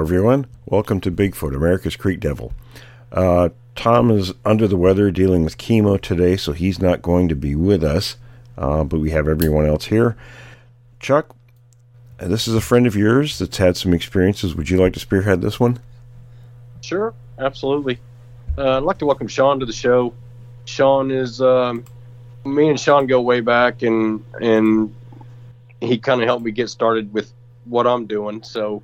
Everyone. Welcome to Bigfoot, America's Creek Devil. Uh, Tom is under the weather dealing with chemo today, so he's not going to be with us, uh, but we have everyone else here. Chuck, this is a friend of yours that's had some experiences. Would you like to spearhead this one? Sure, absolutely. Uh, I'd like to welcome Sean to the show. Sean is um, me and Sean go way back, and and he kind of helped me get started with what I'm doing. So,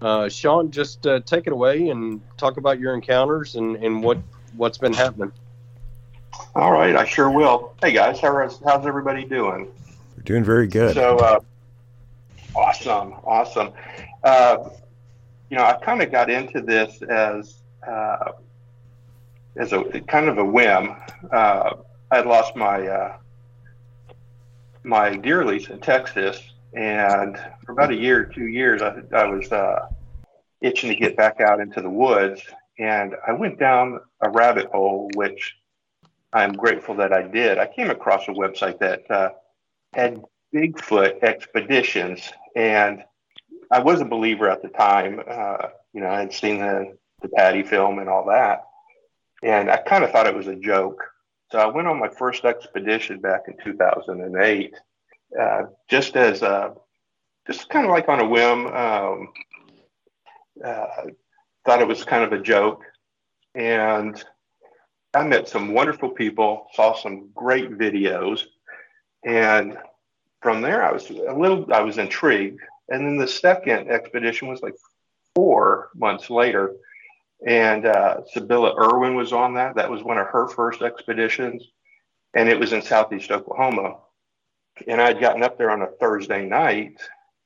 uh, Sean, just uh, take it away and talk about your encounters and, and what what's been happening. All right, I sure will. Hey guys, how's how's everybody doing? We're doing very good. So, uh, awesome, awesome. Uh, you know, I kind of got into this as uh, as a kind of a whim. Uh, I had lost my uh, my deer lease in Texas, and for about a year, two years, I, I was uh, itching to get back out into the woods, and I went down a rabbit hole, which I'm grateful that I did. I came across a website that uh, had Bigfoot expeditions, and I was a believer at the time. Uh, you know, I had seen the, the Patty film and all that. And I kind of thought it was a joke. So I went on my first expedition back in 2008, uh, just as a, just kind of like on a whim. Um, uh, thought it was kind of a joke. And I met some wonderful people, saw some great videos. And from there, I was a little, I was intrigued and then the second expedition was like four months later. And uh, Sibylla Irwin was on that. That was one of her first expeditions. And it was in southeast Oklahoma. And I'd gotten up there on a Thursday night,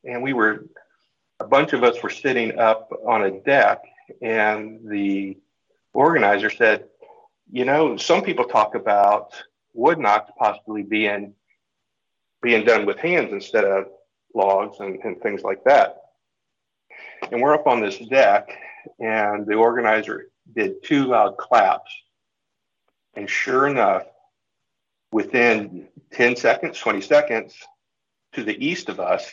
and we were, a bunch of us were sitting up on a deck, and the organizer said, You know, some people talk about wood knocks possibly being being done with hands instead of logs and, and things like that. And we're up on this deck, and the organizer did two loud claps. And sure enough, within 10 seconds, 20 seconds, to the east of us,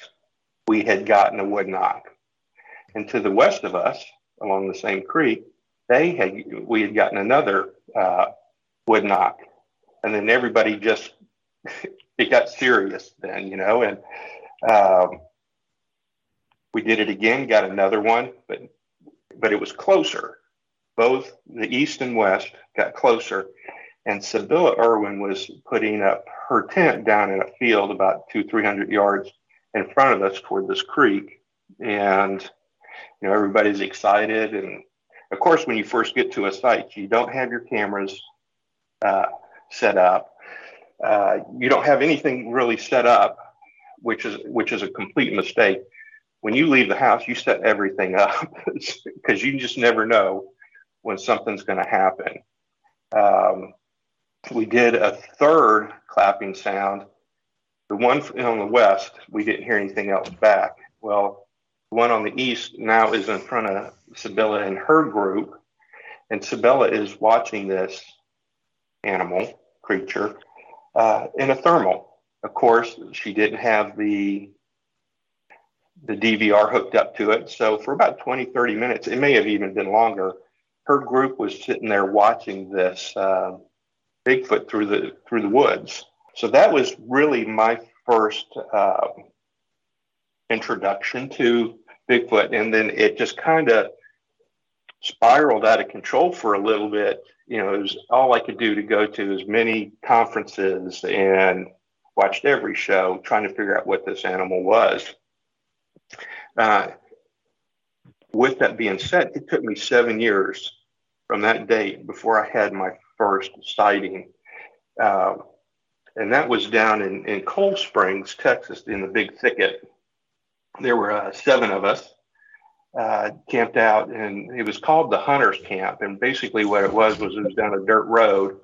we had gotten a wood knock. And to the west of us, along the same creek, they had we had gotten another uh, wood knock. And then everybody just it got serious then, you know, and um, we did it again, got another one, but but it was closer. Both the east and west got closer, and Sibylla Irwin was putting up her tent down in a field about two three hundred yards in front of us toward this creek, and you know everybody's excited, and of course when you first get to a site, you don't have your cameras uh, set up. Uh, you don't have anything really set up which is which is a complete mistake. When you leave the house, you set everything up because you just never know when something's going to happen. Um, we did a third clapping sound. The one on the west, we didn't hear anything else back. Well, the one on the east now is in front of Sibylla and her group, and Sibylla is watching this animal creature uh, in a thermal. Of course, she didn't have the the DVR hooked up to it. So for about 20, 30 minutes, it may have even been longer, her group was sitting there watching this uh, Bigfoot through the through the woods. So that was really my first uh, introduction to Bigfoot, and then it just kind of spiraled out of control for a little bit. You know, it was all I could do to go to as many conferences and watched every show trying to figure out what this animal was. Uh, with that being said, it took me seven years from that date before I had my first sighting. Uh, and that was down in, in Cold Springs, Texas, in the big thicket. there were uh, seven of us uh, camped out, and it was called the Hunters Camp. And basically, what it was was it was down a dirt road,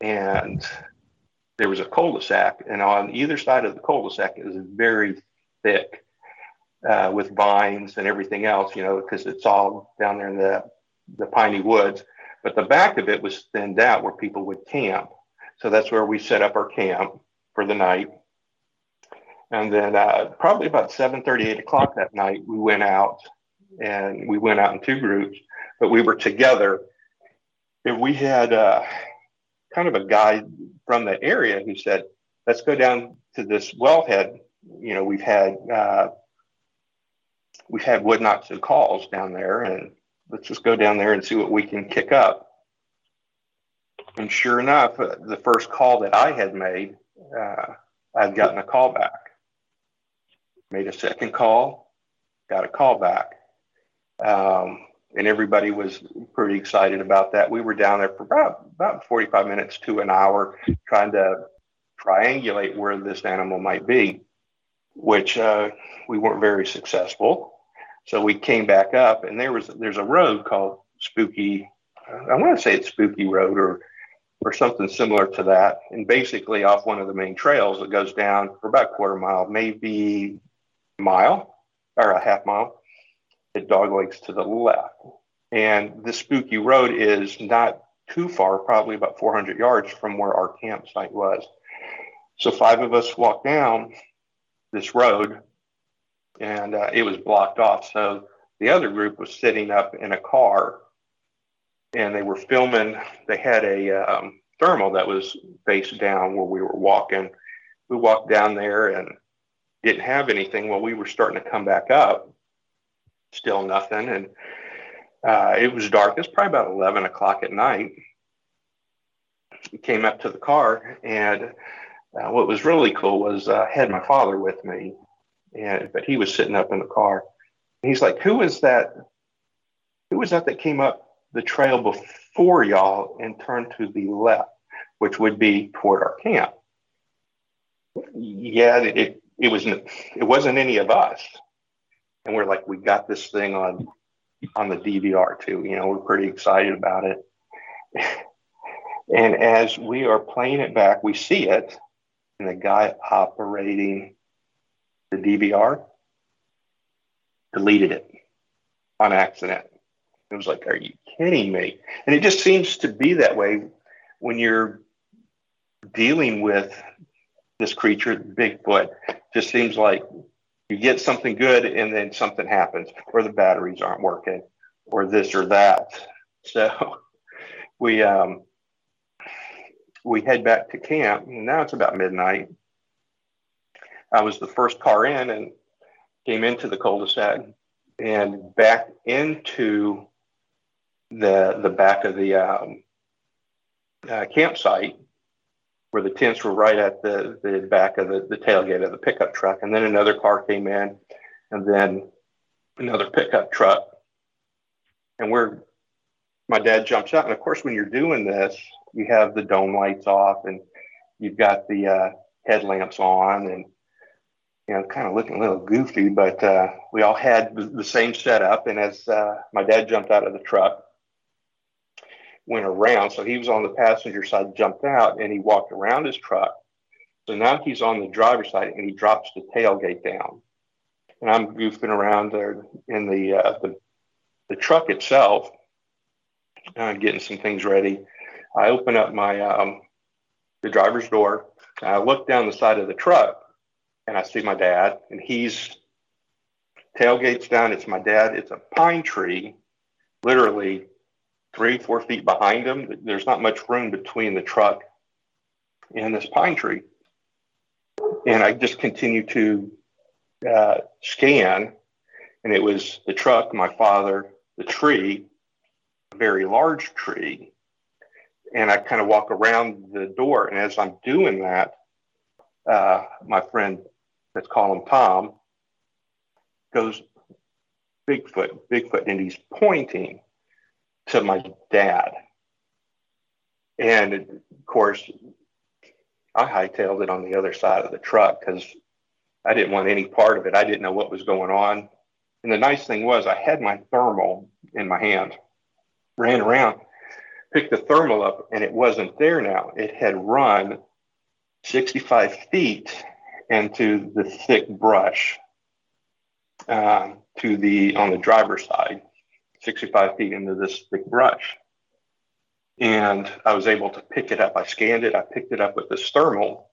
and there was a cul-de-sac, and on either side of the cul-de-sac is very thick uh, with vines and everything else, you know, because it's all down there in the the piney woods. But the back of it was thinned out where people would camp. So that's where we set up our camp for the night. And then uh, probably about 7 8 o'clock that night, we went out and we went out in two groups, but we were together. And we had uh, kind of a guide from the area who said, let's go down to this wellhead. You know, we've had, uh, we've had wood knocks and calls down there and let's just go down there and see what we can kick up. And sure enough, uh, the first call that I had made, uh, I'd gotten a call back. Made a second call, got a call back. Um, and everybody was pretty excited about that. We were down there for about, about 45 minutes to an hour trying to triangulate where this animal might be, which uh, we weren't very successful. So we came back up, and there was there's a road called Spooky. I want to say it's Spooky Road or or something similar to that. And basically, off one of the main trails that goes down for about a quarter mile, maybe mile or a half mile. It doglegs to the left. And the spooky road is not too far, probably about 400 yards from where our campsite was. So five of us walked down this road and uh, it was blocked off. So the other group was sitting up in a car and they were filming. They had a um, thermal that was face down where we were walking. We walked down there and didn't have anything. Well, we were starting to come back up, still nothing. And uh, it was dark. It's probably about 11 o'clock at night. We came up to the car, and uh, what was really cool was uh, I had my father with me, and but he was sitting up in the car. And he's like, "Who is that? Who was that that came up the trail before y'all and turned to the left, which would be toward our camp. Yeah, it it was it wasn't any of us, and we're like, we got this thing on on the DVR too. You know, we're pretty excited about it. and as we are playing it back, we see it, and the guy operating the DVR deleted it on accident. It was like, are you kidding me? And it just seems to be that way when you're dealing with this creature, Bigfoot. Just seems like you get something good and then something happens, or the batteries aren't working, or this or that. So we um, we head back to camp. Now it's about midnight. I was the first car in and came into the cul-de-sac and back into the the back of the um, uh, campsite where the tents were right at the, the back of the, the tailgate of the pickup truck. And then another car came in, and then another pickup truck. And we're, my dad jumps out. And of course, when you're doing this, you have the dome lights off and you've got the uh, headlamps on and, you know, kind of looking a little goofy, but uh, we all had the, same setup. And as uh, my dad jumped out of the truck, went around. So he was on the passenger side, jumped out, and he walked around his truck. So now he's on the driver's side and he drops the tailgate down. And I'm goofing around there in the uh, the, the, truck itself, uh, getting some things ready. I open up my um, the driver's door. I look down the side of the truck and I see my dad, and he's tailgates down. It's my dad. It's a pine tree, literally three, four feet behind him. There's not much room between the truck and this pine tree. And I just continue to uh, scan, and it was the truck, my father, the tree, a very large tree. And I kind of walk around the door. And as I'm doing that, uh, my friend, let's call him Tom, goes, Bigfoot, Bigfoot, and he's pointing to my dad. And of course, I hightailed it on the other side of the truck because I didn't want any part of it. I didn't know what was going on. And the nice thing was, I had my thermal in my hand, ran around, picked the thermal up, and it wasn't there now. It had run 65 feet into the thick brush um, to the on the driver's side, 65 feet into this thick brush. And I was able to pick it up. I scanned it. I picked it up with this thermal,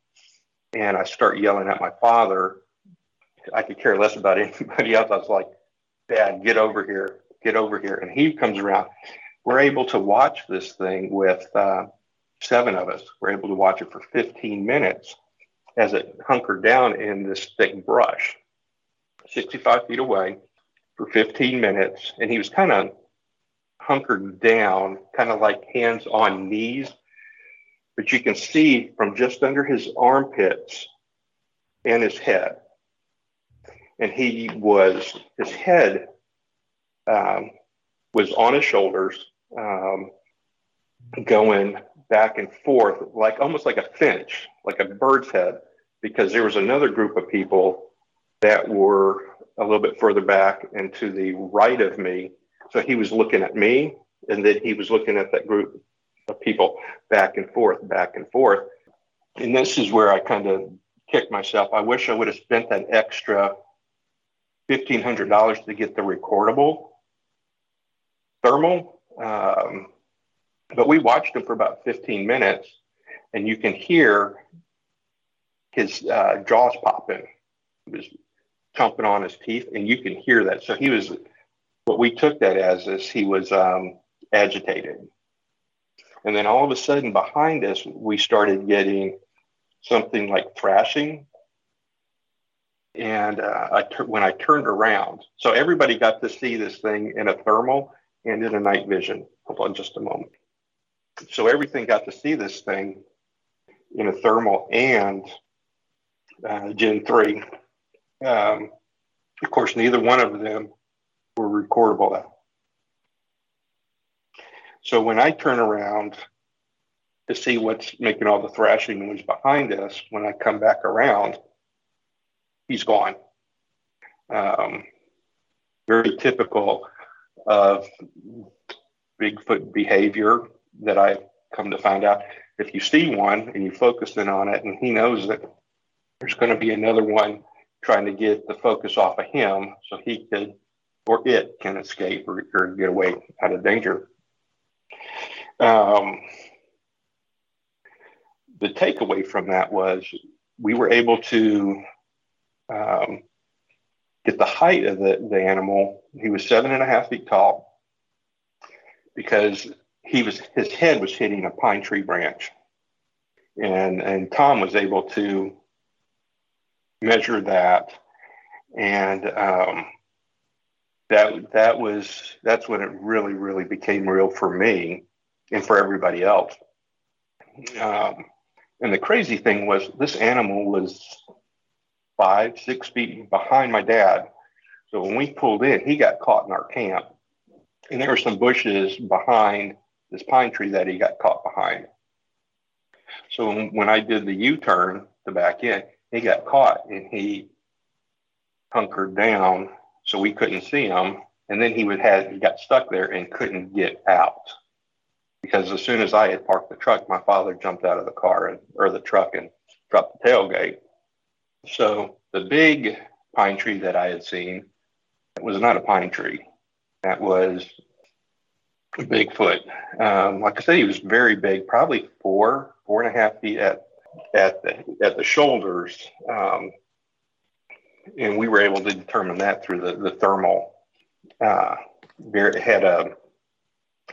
and I start yelling at my father. I could care less about anybody else. I was like, Dad, get over here, get over here. And he comes around. We're able to watch this thing with uh, seven of us. We're able to watch it for 15 minutes as it hunkered down in this thick brush, 65 feet away for 15 minutes. And he was kind of hunkered down, kind of like hands on knees. But you can see from just under his armpits and his head. And he was, his head um, was on his shoulders, um, going back and forth, like almost like a finch, like a bird's head, because there was another group of people that were a little bit further back and to the right of me. So he was looking at me, and then he was looking at that group of people back and forth, back and forth. And this is where I kind of kicked myself. I wish I would have spent that extra $1,500 to get the recordable thermal. Um, but we watched him for about 15 minutes, and you can hear his uh, jaws popping. He was chomping on his teeth, and you can hear that. So he was, what we took that as is he was um, agitated. And then all of a sudden, behind us, we started getting something like thrashing. And uh, I tur- when I turned around, so everybody got to see this thing in a thermal and in a night vision. Hold on just a moment so everything got to see this thing in a thermal and uh, Gen 3. Um, of course, neither one of them were recordable. So when I turn around to see what's making all the thrashing noise behind us, when I come back around, he's gone. Um, very typical of Bigfoot behavior that I've come to find out. If you see one and you focus in on it, and he knows that there's going to be another one trying to get the focus off of him so he could or it can escape or, or get away out of danger. Um, the takeaway from that was we were able to um, get the height of the, the animal. He was seven and a half feet tall because he was his head was hitting a pine tree branch, and and Tom was able to measure that, and um, that that was that's when it really really became real for me and for everybody else. Um, and the crazy thing was this animal was five six feet behind my dad. So when we pulled in, he got caught in our camp, and there were some bushes behind this pine tree that he got caught behind. So when I did the U-turn to back in, he got caught and he hunkered down so we couldn't see him. And then he would have he got stuck there and couldn't get out because as soon as I had parked the truck, my father jumped out of the car and, or the truck and dropped the tailgate. So the big pine tree that I had seen it was not a pine tree. That was Bigfoot. Um, like I said, he was very big, probably four, four and a half feet at at the at the shoulders, um, and we were able to determine that through the the thermal. Uh, it had a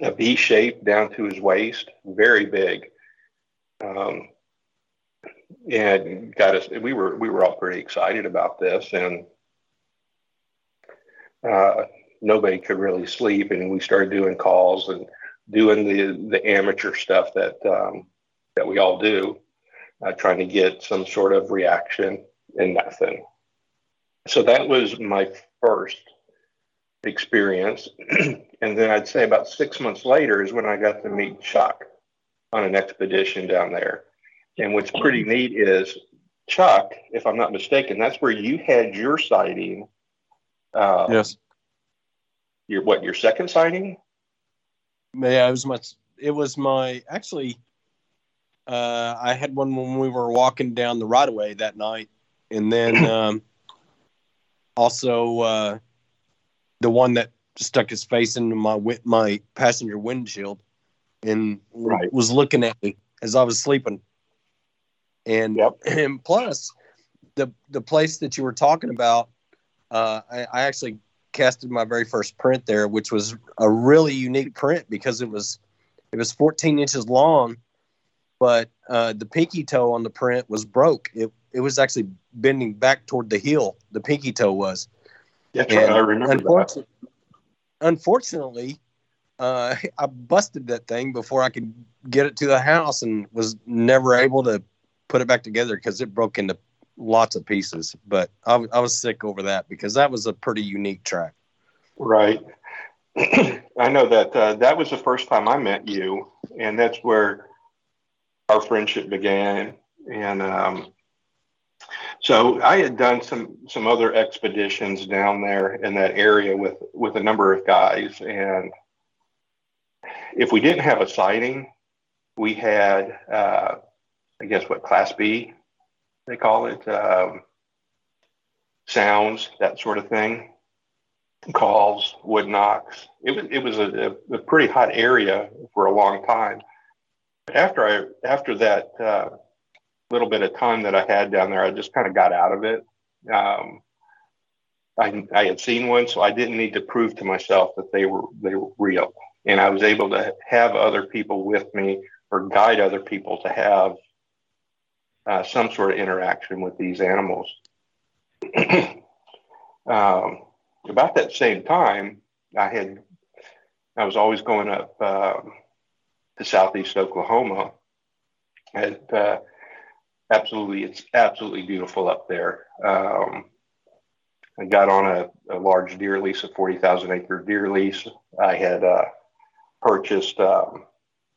a V shape down to his waist, very big, um, and got us. We were we were all pretty excited about this, and uh, nobody could really sleep, and we started doing calls and doing the the amateur stuff that um, that we all do, uh, trying to get some sort of reaction and nothing. So that was my first experience, and then I'd say about six months later is when I got to meet Chuck on an expedition down there. And what's pretty neat is Chuck, if I'm not mistaken, that's where you had your sighting. Uh, Yes. Your what? Your second sighting? Yeah, it was my. It was my actually. Uh, I had one when we were walking down the right of way that night, and then um, also uh, the one that stuck his face into my my passenger windshield, and Right. was looking at me as I was sleeping. And Yep. and plus, the the place that you were talking about, uh, I, I actually casted my very first print there, which was a really unique print because it was it was 14 inches long, but uh, the pinky toe on the print was broke. It it was actually bending back toward the heel. The pinky toe was. That's And. I remember that. unfortunately, unfortunately, uh, I busted that thing before I could get it to the house and was never able to put it back together because it broke into lots of pieces. But I was sick over that because that was a pretty unique track. Right. I know that uh, that was the first time I met you, and that's where our friendship began. And um, so I had done some some other expeditions down there in that area with with a number of guys, and if we didn't have a sighting, we had uh, I guess what Class B they call it um, sounds that sort of thing calls, wood knocks. It was it was a, a, pretty hot area for a long time. After I after that uh, little bit of time that I had down there, I just kind of got out of it. Um, I I had seen one, so I didn't need to prove to myself that they were they were real, and I was able to have other people with me or guide other people to have uh, some sort of interaction with these animals. um, about that same time, I had I was always going up um, to southeast Oklahoma. And uh, absolutely, it's absolutely beautiful up there. Um, I got on a, a large deer lease, a forty thousand acre deer lease. I had uh, purchased um,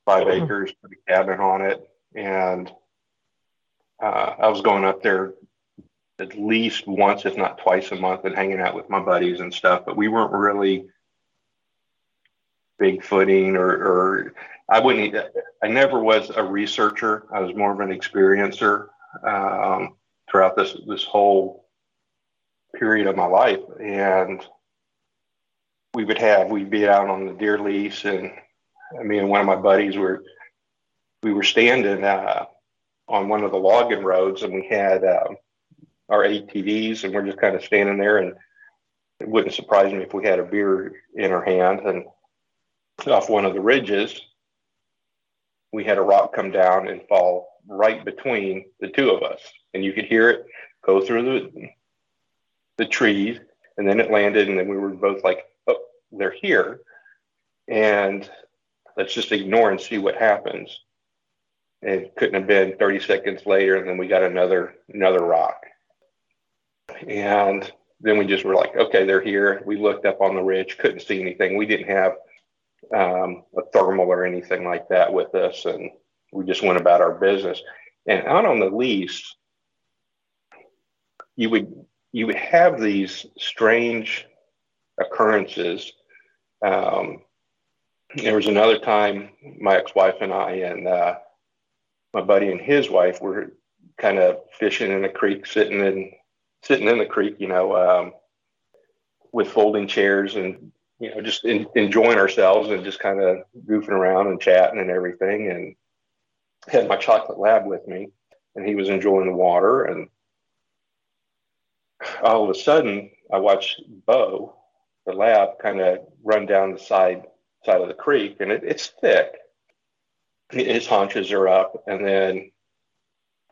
five acres, put a cabin on it, and uh, I was going up there at least once, if not twice a month, and hanging out with my buddies and stuff. But we weren't really bigfooting or, or I wouldn't. I never was a researcher. I was more of an experiencer um, throughout this this whole period of my life, and we would have we'd be out on the deer lease, and me and one of my buddies were we were standing uh, on one of the logging roads, and we had. Um, our ATVs, and we're just kind of standing there. And it wouldn't surprise me if we had a beer in our hand. And off one of the ridges, we had a rock come down and fall right between the two of us, and you could hear it go through the the trees, and then it landed, and then we were both like, "Oh, they're here," and let's just ignore and see what happens. It couldn't have been 30 seconds later, and then we got another another rock. And then we just were like, okay, they're here. We looked up on the ridge, couldn't see anything. We didn't have um, a thermal or anything like that with us, and we just went about our business. And out on the lease, you would you would have these strange occurrences. Um, there was another time my ex-wife and I and uh, my buddy and his wife were kind of fishing in a creek, sitting in sitting in the creek, you know, um, with folding chairs and you know just in, enjoying ourselves and just kind of goofing around and chatting and everything. And had my chocolate lab with me, and he was enjoying the water. And all of a sudden, I watched Bo, the lab, kind of run down the side side of the creek, and it, it's thick. His haunches are up, and then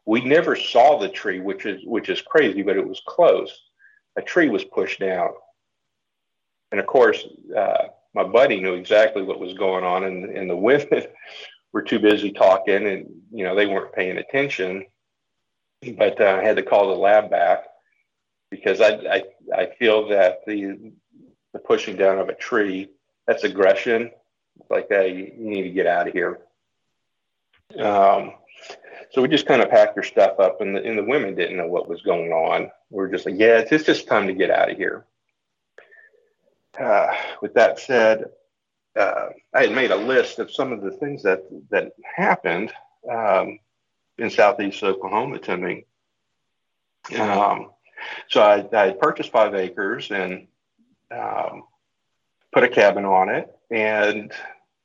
we never saw the tree, which is which is crazy, but it was close. A tree was pushed down, and of course, uh, my buddy knew exactly what was going on, and, and the women were too busy talking, and you know they weren't paying attention. But uh, I had to call the lab back because I I, I feel that the the pushing down of a tree that's aggression. Like, hey, you need to get out of here. Um, so we just kind of packed our stuff up, and the, and the women didn't know what was going on. We are just like, yeah, it's, it's just time to get out of here. Uh, with that said, uh, I had made a list of some of the things that that happened um, in southeast Oklahoma to me. Um, so I, I purchased five acres and um, put a cabin on it. And,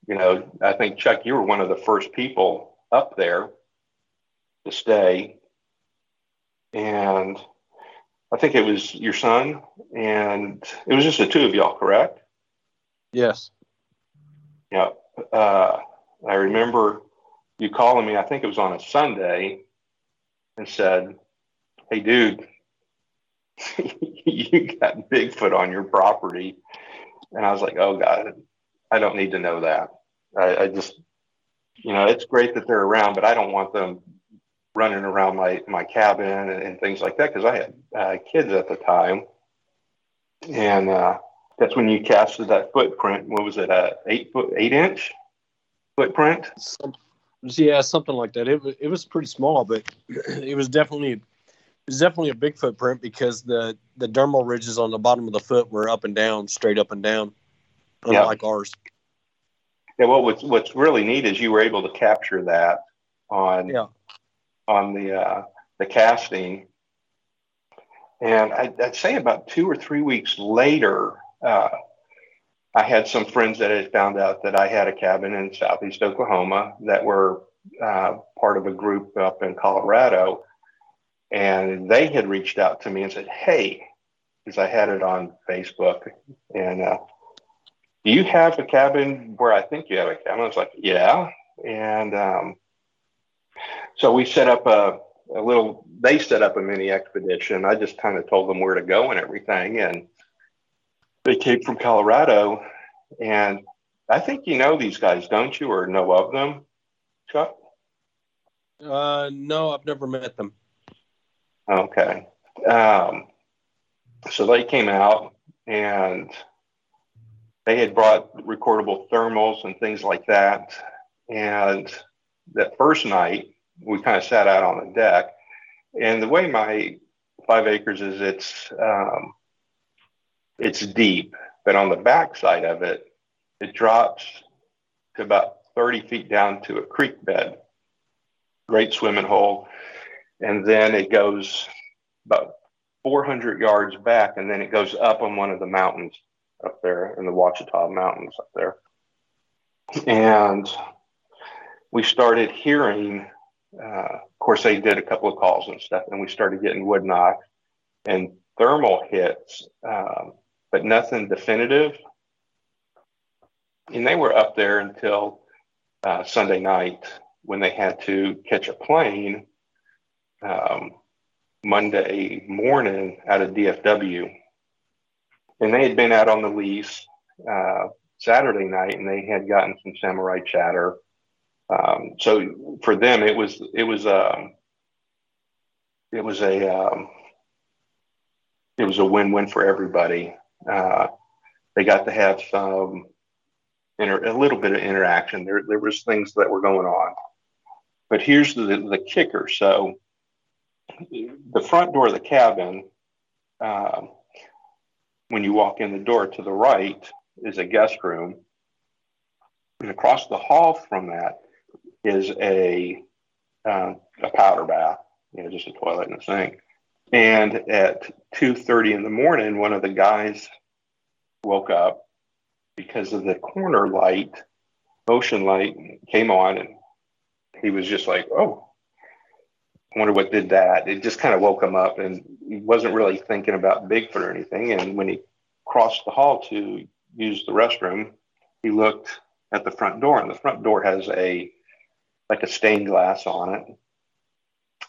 you know, I think, Chuck, you were one of the first people up there to stay. And I think it was your son, and it was just the two of y'all, correct? Yes. Yeah. Uh, I remember you calling me, I think it was on a Sunday, and said, Hey, dude, you got Bigfoot on your property. And I was like, Oh, God, I don't need to know that. I, I just, you know, it's great that they're around, but I don't want them running around my, my cabin and, and things like that because I had uh, kids at the time. And uh, that's when you casted that footprint. What was it, a eight foot, eight inch footprint? Some, yeah, something like that. It was it was pretty small, but it was definitely it was definitely a big footprint because the the dermal ridges on the bottom of the foot were up and down, straight up and down, unlike yeah. ours. Yeah, well, what's what's really neat is you were able to capture that on yeah. On the uh, the casting, and I'd, I'd say about two or three weeks later, uh, I had some friends that had found out that I had a cabin in southeast Oklahoma that were uh, part of a group up in Colorado. And they had reached out to me and said, Hey, because I had it on Facebook, and uh, do you have a cabin where I think you have a cabin? I was like, Yeah. And um, so we set up a, a little, they set up a mini expedition. I just kind of told them where to go and everything. And they came from Colorado, and I think you know these guys, don't you, or know of them, Chuck? Uh, no, I've never met them. Okay. Um, so they came out and they had brought recordable thermals and things like that. And that first night, we kind of sat out on the deck. And the way my five acres is, it's um, it's deep, but on the back side of it, it drops to about 30 feet down to a creek bed. Great swimming hole. And then it goes about 400 yards back, and then it goes up on one of the mountains up there in the Ouachita Mountains up there. And we started hearing, uh, of course, they did a couple of calls and stuff, and we started getting wood knocks and thermal hits. Um, but nothing definitive. And they were up there until uh, Sunday night when they had to catch a plane um, Monday morning out of DFW. And they had been out on the lease uh, Saturday night and they had gotten some samurai chatter. Um, so for them, it was it was um, it was a um, it was a win win for everybody. Uh, they got to have some inter- a little bit of interaction. There, there was things that were going on. But here's the, the kicker. So the front door of the cabin, um, when you walk in the door to the right is a guest room. And across the hall from that is a, uh, a powder bath, you know, just a toilet and a sink. And at 2:30 in the morning, one of the guys woke up because of the corner light, motion light came on, and he was just like, "Oh, I wonder what did that." It just kind of woke him up, and he wasn't really thinking about Bigfoot or anything. And when he crossed the hall to use the restroom, he looked at the front door, and the front door has a like a stained glass on it.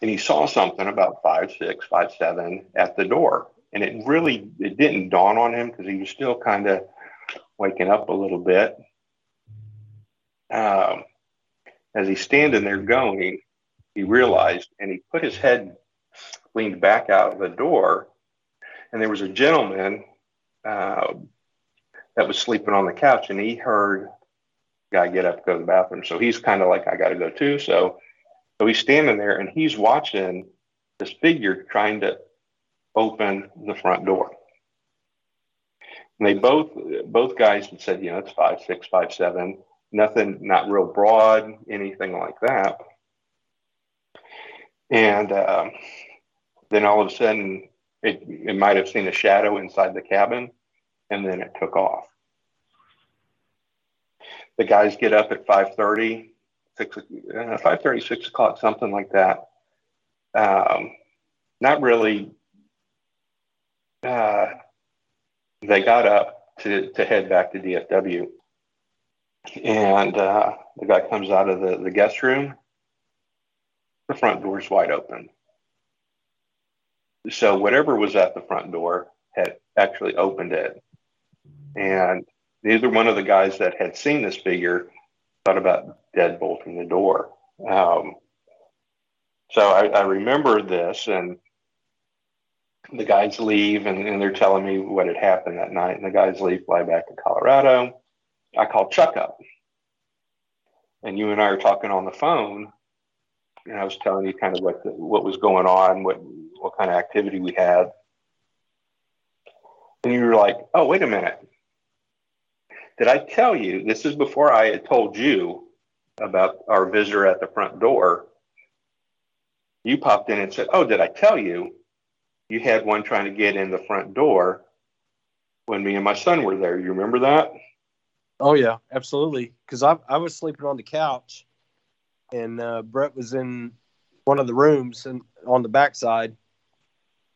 And he saw something about five six five seven at the door. And it really it didn't dawn on him because he was still kind of waking up a little bit. Um, as he's standing there going he realized and he put his head leaned back out of the door. And there was a gentleman uh, that was sleeping on the couch and he heard guy get up go to the bathroom so he's kind of like i got to go too so So he's standing there and he's watching this figure trying to open the front door. And they both both guys had said, you know, it's five six, five seven, nothing, not real broad, anything like that. And um, then all of a sudden, it, it might have seen a shadow inside the cabin, and then it took off. The guys get up at 5.30, 6, uh, 5.30, 6 o'clock, something like that. Um, not really. Uh, they got up to, to head back to DFW. And uh, the guy comes out of the, the guest room. The front door's wide open. So whatever was at the front door had actually opened it. And neither one of the guys that had seen this figure thought about deadbolting the door. Um, so I, I remember this, and the guys leave, and, and, they're telling me what had happened that night. And the guys leave, fly back to Colorado. I called Chuck up, and you and I are talking on the phone, and I was telling you kind of what the, what was going on, what what kind of activity we had, and you were like, "Oh, wait a minute." Did I tell you this is before I had told you about our visitor at the front door? You popped in and said, Oh, did I tell you you had one trying to get in the front door when me and my son were there? You remember that? Oh, yeah, absolutely. Because I, I was sleeping on the couch and uh, Brett was in one of the rooms and on the backside.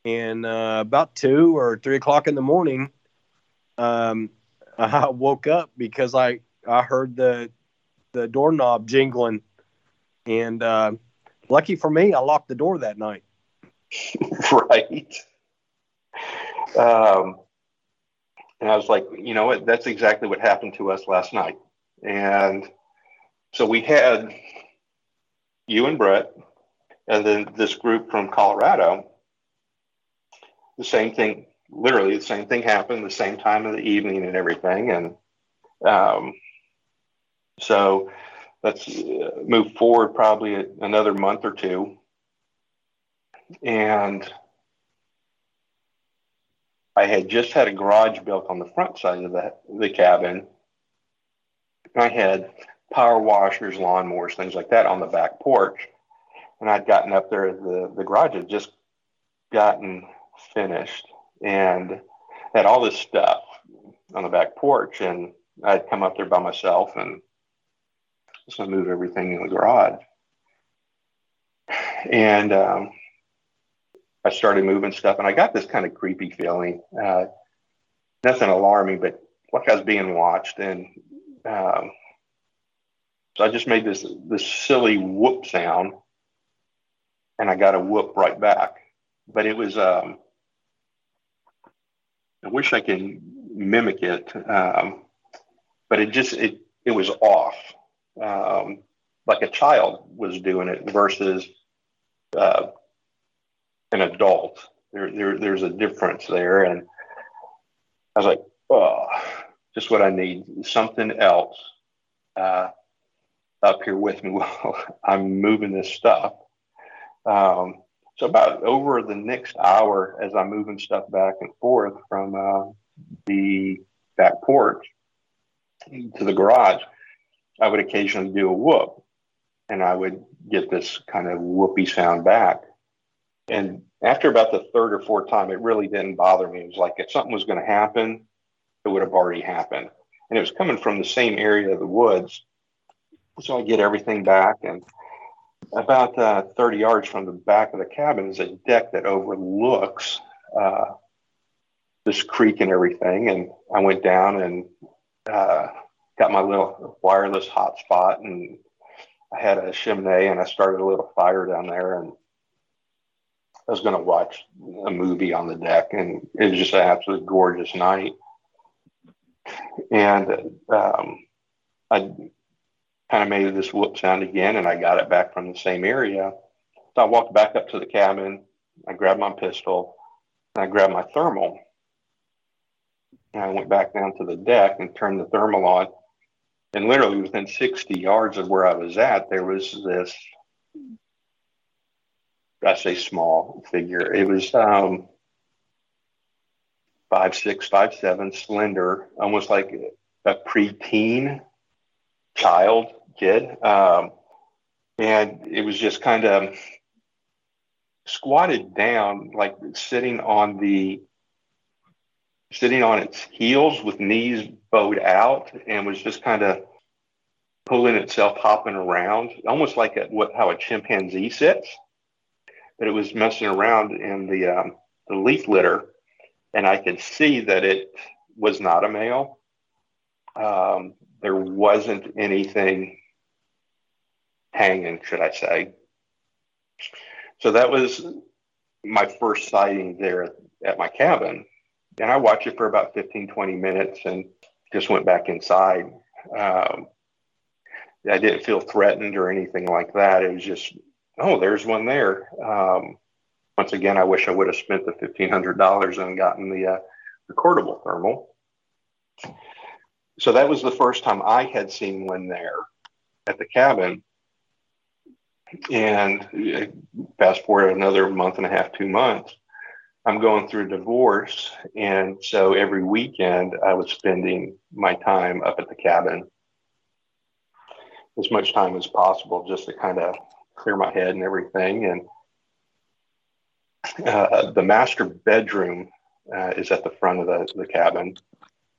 And uh, about two or three o'clock in the morning, um, I woke up because I I heard the the doorknob jingling, and uh, lucky for me, I locked the door that night. right. Um, and I was like, you know what? That's exactly what happened to us last night. And so we had you and Brett, and then this group from Colorado. The same thing literally the same thing happened the same time of the evening and everything. And um, so let's uh, move forward probably another month or two. And I had just had a garage built on the front side of the, the cabin. I had power washers, lawnmowers, things like that on the back porch. And I'd gotten up there, the, the garage had just gotten finished and had all this stuff on the back porch. And I'd come up there by myself and just move everything in the garage. And um, I started moving stuff, and I got this kind of creepy feeling. Uh, nothing alarming, but like I was being watched. And um, so I just made this this silly whoop sound, and I got a whoop right back. But it was um, I wish I could mimic it, um, but it just it it was off, um, like a child was doing it versus uh, an adult. There, there there's a difference there, and I was like, oh, just what I need, something else uh, up here with me while I'm moving this stuff. Um, so about over the next hour, as I'm moving stuff back and forth from uh, the back porch to the garage, I would occasionally do a whoop, and I would get this kind of whoopy sound back. And after about the third or fourth time, it really didn't bother me. It was like if something was going to happen, it would have already happened, and it was coming from the same area of the woods. So I get everything back and about uh, 30 yards from the back of the cabin is a deck that overlooks uh, this creek and everything. And I went down and uh, got my little wireless hotspot, and I had a chimney, and I started a little fire down there. And I was going to watch a movie on the deck, and it was just an absolutely gorgeous night. And um, I kind of made this whoop sound again, and I got it back from the same area. So I walked back up to the cabin. I grabbed my pistol, and I grabbed my thermal. And I went back down to the deck and turned the thermal on. And literally within 60 yards of where I was at, there was this I say small figure. It was um, five six, five seven, slender, almost like a preteen child kid, um, and it was just kind of squatted down, like sitting on the sitting on its heels with knees bowed out, and was just kind of pulling itself, hopping around, almost like a, what how a chimpanzee sits. But it was messing around in the um, the leaf litter, and I could see that it was not a male. Um, there wasn't anything hanging, should I say. So that was my first sighting there at my cabin. And I watched it for about 15, 20 minutes and just went back inside. Um, I didn't feel threatened or anything like that. It was just, oh, there's one there. Um, once again, I wish I would have spent the $1,500 and gotten the uh, recordable thermal. So that was the first time I had seen one there at the cabin. And uh, fast forward another month and a half, two months, I'm going through a divorce. And so every weekend I was spending my time up at the cabin as much time as possible just to kind of clear my head and everything. And uh, the master bedroom uh, is at the front of the, the cabin.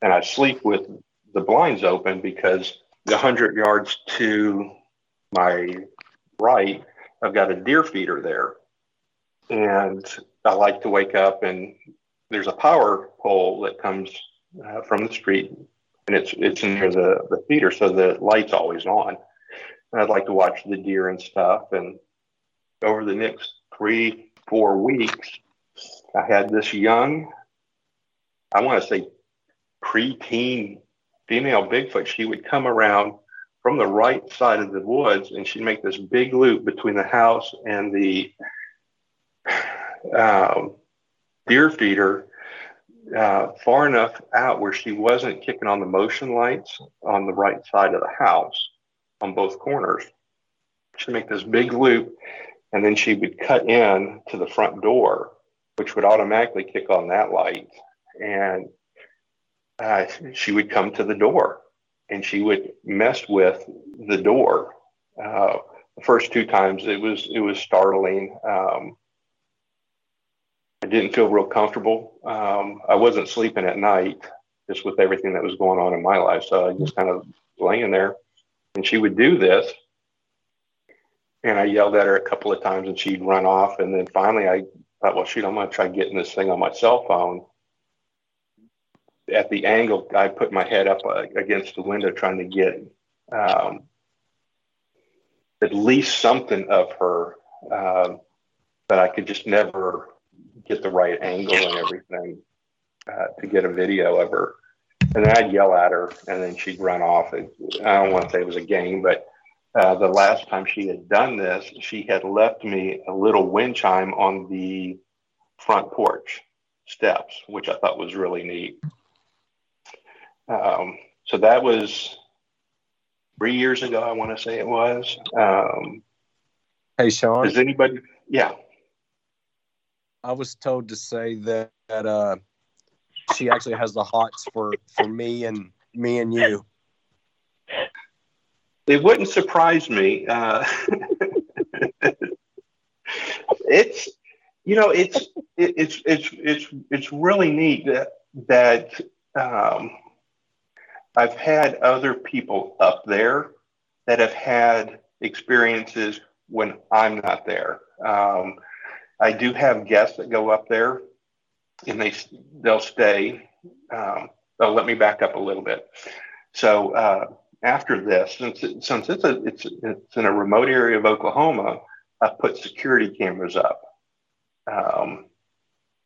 And I sleep with the blinds open because the 100 yards to my right, I've got a deer feeder there. And I like to wake up and there's a power pole that comes uh, from the street and it's it's near the, the feeder, so the light's always on. And I'd like to watch the deer and stuff. And over the next three, four weeks, I had this young, I want to say preteen female Bigfoot. She would come around from the right side of the woods and she'd make this big loop between the house and the um, deer feeder uh, far enough out where she wasn't kicking on the motion lights on the right side of the house on both corners. She'd make this big loop and then she would cut in to the front door, which would automatically kick on that light. And uh, she would come to the door and she would mess with the door. Uh, the first two times it was it was startling. Um, I didn't feel real comfortable. Um, I wasn't sleeping at night just with everything that was going on in my life, so I just kind of laying there, and she would do this, and I yelled at her a couple of times, and she'd run off, and then finally I thought, well, shoot, I'm gonna try getting this thing on my cell phone at the angle, I put my head up uh, against the window trying to get um, at least something of her, uh, but I could just never get the right angle and everything uh, to get a video of her. And then I'd yell at her, and then she'd run off. I don't want to say it was a game, but uh, the last time she had done this, she had left me a little wind chime on the front porch steps, which I thought was really neat. Um, so that was three years ago, I want to say it was. Um, hey, Sean. Does anybody? Yeah. I was told to say that, that uh, she actually has the hots for for me and me and you. It wouldn't surprise me. Uh, it's you know it's it, it's it's it's it's really neat that that um, I've had other people up there that have had experiences when I'm not there. Um, I do have guests that go up there and they they'll stay. Um, oh, let me back up a little bit. So uh, after this, since it, since it's a it's it's in a remote area of Oklahoma, I put security cameras up. Um,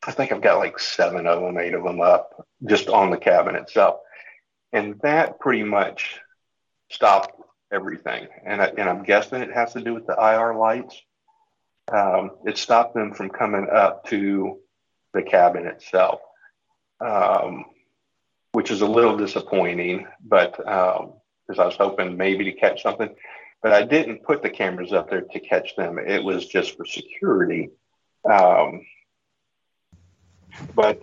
I think I've got like seven of them, eight of them up, just on the cabin itself and that pretty much stopped everything. And, I, and I'm guessing it has to do with the IR lights. Um, it stopped them from coming up to the cabin itself, um, which is a little disappointing, but because um, I was hoping maybe to catch something. but I didn't put the cameras up there to catch them. It was just for security. Um, but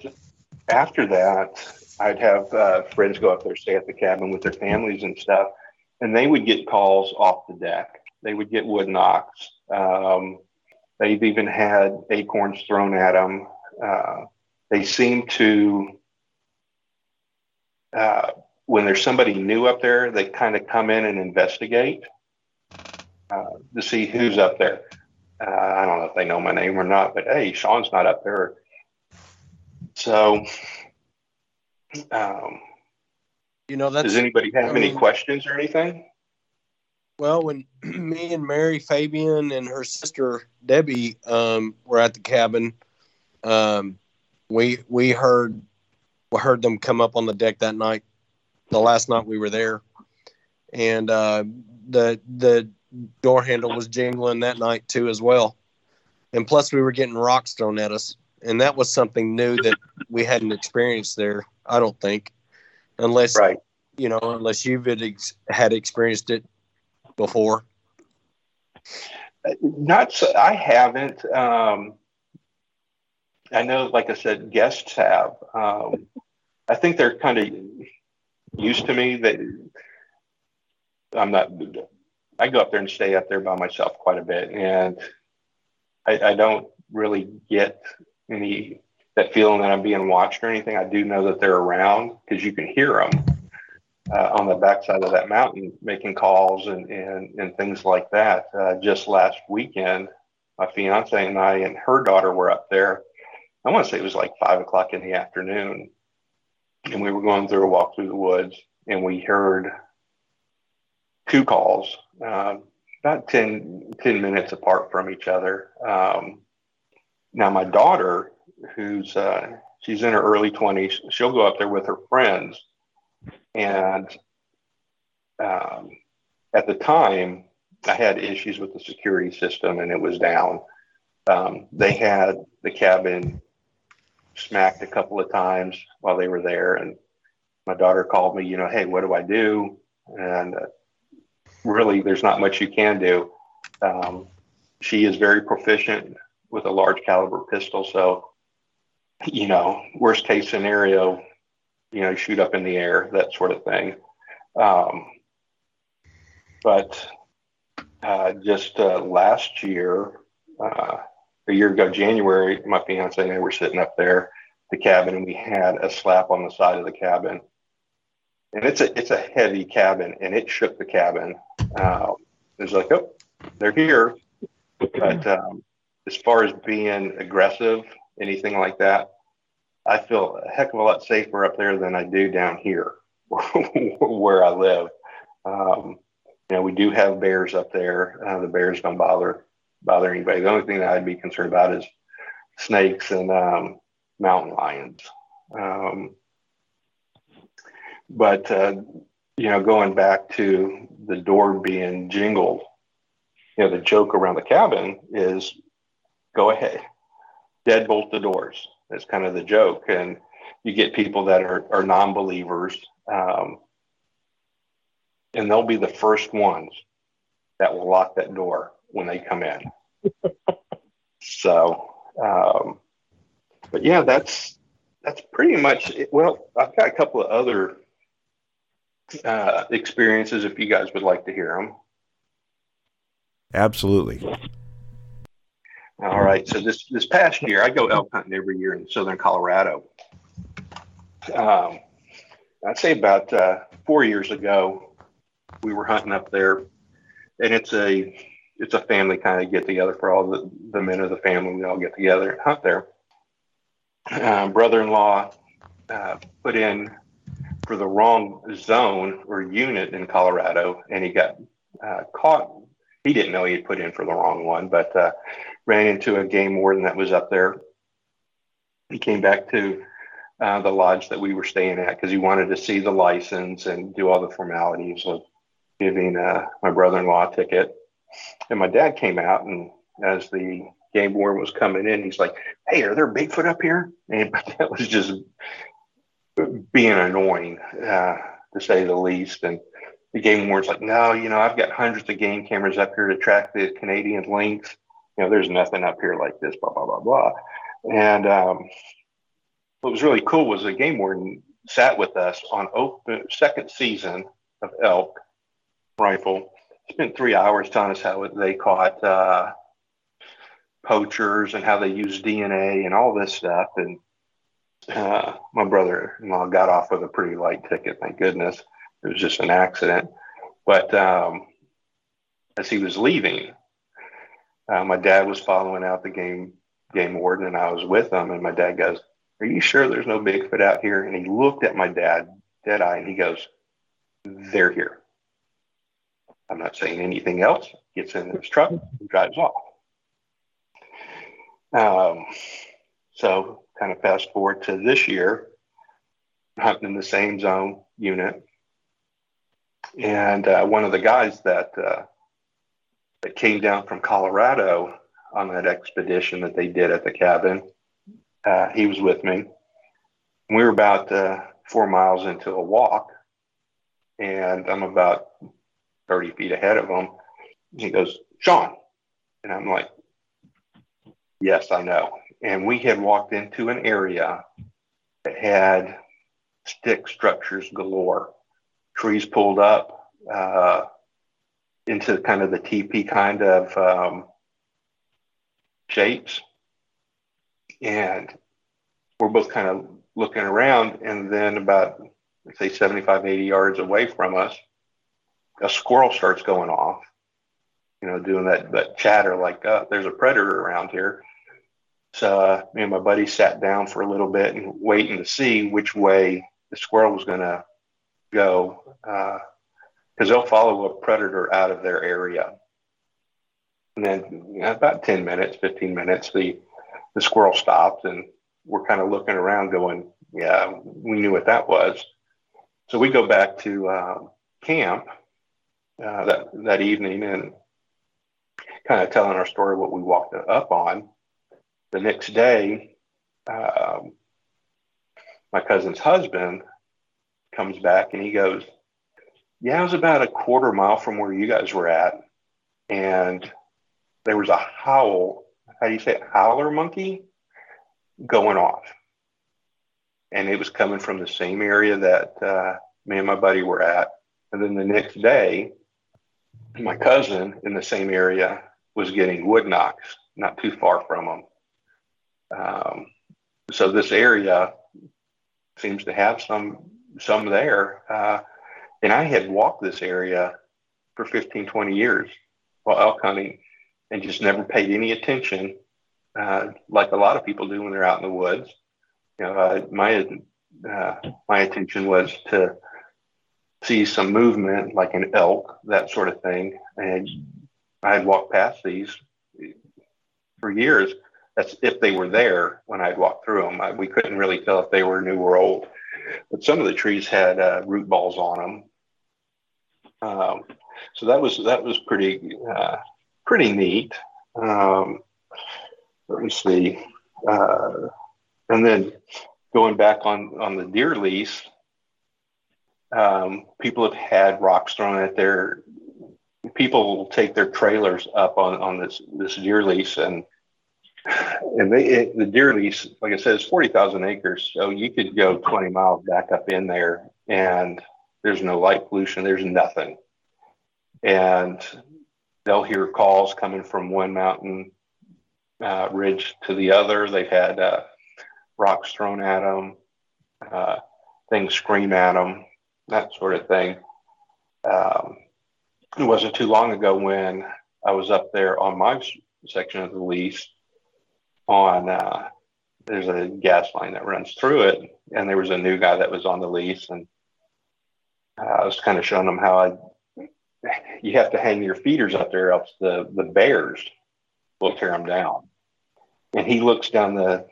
after that, I'd have uh, friends go up there, stay at the cabin with their families and stuff, and they would get calls off the deck. They would get wood knocks. Um, they've even had acorns thrown at them. Uh, they seem to, uh, when there's somebody new up there, they kind of come in and investigate uh, to see who's up there. Uh, I don't know if they know my name or not, but hey, Sean's not up there. So, um, You know, that's does anybody have I any questions or anything? Well, when me and Mary Fabian and her sister Debbie um, were at the cabin, um, we we heard we heard them come up on the deck that night, the last night we were there, and uh, the the door handle was jingling that night too as well, and plus we were getting rocks thrown at us, and that was something new that we hadn't experienced there. I don't think, unless Right. you know, unless you've had, ex- had experienced it before. Not so, I haven't. Um, I know, like I said, guests have. Um, I think they're kind of used to me. That I'm not. I go up there and stay up there by myself quite a bit, and I, I don't really get any that feeling that I'm being watched or anything. I do know that they're around because you can hear them uh, on the backside of that mountain making calls and, and, and things like that. Uh, just last weekend, my fiance and I and her daughter were up there. I want to say it was like five o'clock in the afternoon. And we were going through a walk through the woods and we heard two calls, um, about 10, 10 minutes apart from each other. Um, now, my daughter, who's uh, she's in her early 20s, she'll go up there with her friends and um, at the time, I had issues with the security system and it was down. Um, they had the cabin smacked a couple of times while they were there. And my daughter called me, you know, hey, what do I do? And uh, really, there's not much you can do. Um, she is very proficient with a large caliber pistol. So, you know, worst case scenario, you know, shoot up in the air, that sort of thing. Um, but uh, just uh, last year, uh, a year ago, January, my fiance and I were sitting up there, the cabin, and we had a slap on the side of the cabin. And it's a it's a heavy cabin, and it shook the cabin. Um, it was like, oh, they're here. But um, as far as being aggressive, anything like that, I feel a heck of a lot safer up there than I do down here where I live. Um, you know, we do have bears up there. Uh, the bears don't bother bother anybody. The only thing that I'd be concerned about is snakes and um, mountain lions. Um, but uh, you know, going back to the door being jingled, you know, the joke around the cabin is go ahead, deadbolt the doors. That's kind of the joke. And you get people that are, are non believers, um, and they'll be the first ones that will lock that door when they come in. so, um, but yeah, that's that's pretty much it. Well, I've got a couple of other uh, experiences if you guys would like to hear them. Absolutely. All right. So this this past year, I go elk hunting every year in southern Colorado. Um, I'd say about uh, four years ago, we were hunting up there, and it's a it's a family kind of get together for all the, the men of the family. We all get together and hunt there. Uh, brother-in-law uh, put in for the wrong zone or unit in Colorado, and he got uh, caught. He didn't know he had put in for the wrong one, but uh, ran into a game warden that was up there. He came back to uh, the lodge that we were staying at because he wanted to see the license and do all the formalities of giving uh, my brother-in-law a ticket. And my dad came out, and as the game warden was coming in, he's like, "Hey, are there Bigfoot up here?" And that was just being annoying, uh, to say the least. And the game ward's like, no, you know, I've got hundreds of game cameras up here to track the Canadian lynx. You know, there's nothing up here like this, blah, blah, blah, blah. And um, what was really cool was the game warden sat with us on open second season of elk rifle. Spent three hours telling us how they caught uh, poachers and how they use DNA and all this stuff. And uh, my brother-in-law got off with a pretty light ticket, thank goodness. It was just an accident. But um, as he was leaving, uh, my dad was following out the game game warden, and I was with him. And my dad goes, "Are you sure there's no Bigfoot out here?" And he looked at my dad dead eye, and he goes, "They're here." I'm not saying anything else. Gets in his truck and drives off. Um, so, kind of fast forward to this year, hunting in the same zone unit, and uh, one of the guys that uh, that came down from Colorado on that expedition that they did at the cabin, uh, he was with me. We were about uh, four miles into a walk, and I'm about 30 feet ahead of him. He goes, Sean. And I'm like, Yes, I know. And we had walked into an area that had stick structures galore trees pulled up uh, into kind of the teepee kind of um, shapes. And we're both kind of looking around. And then about, let's say, 75, 80 yards away from us, a squirrel starts going off, you know, doing that, that chatter like, uh, there's a predator around here. So uh, me and my buddy sat down for a little bit and waiting to see which way the squirrel was going to go because they'll follow a predator out of their area. And then about 10 minutes, 15 minutes, the, the squirrel stopped and we're kind of looking around going, yeah, we knew what that was. So we go back to uh, camp uh, that, that evening and kind of telling our story, what we walked up on. The next day, um, my cousin's husband comes back and he goes, Yeah, I was about a quarter mile from where you guys were at. And there was a howl, how do you say it, howler monkey going off. And it was coming from the same area that uh, me and my buddy were at. And then the next day, my cousin in the same area was getting wood knocks not too far from him. Um, so this area seems to have some some there. Uh, and I had walked this area for 15, 20 years while elk hunting and just never paid any attention, uh, like a lot of people do when they're out in the woods. You know, uh, my uh, my attention was to see some movement, like an elk, that sort of thing. And I had walked past these for years. That's if they were there when I'd walked through them. I, we couldn't really tell if they were new or old but some of the trees had uh, root balls on them. Um, so that was that was pretty uh, pretty neat. Um, let me see, uh, and then going back on on the deer lease, um, people have had rocks thrown at their. People will take their trailers up on on this this deer lease and and they it, the deer lease, like I said, is forty thousand acres, so you could go twenty miles back up in there, and there's no light pollution. There's nothing, and they'll hear calls coming from one mountain uh, ridge to the other. They've had uh, rocks thrown at them, uh, things scream at them, that sort of thing. Um, it wasn't too long ago when I was up there on my section of the lease on uh, there's a gas line that runs through it, and there was a new guy that was on the lease, and I was kind of showing him how I you have to hang your feeders up there, else the the bears will tear them down. And he looks down the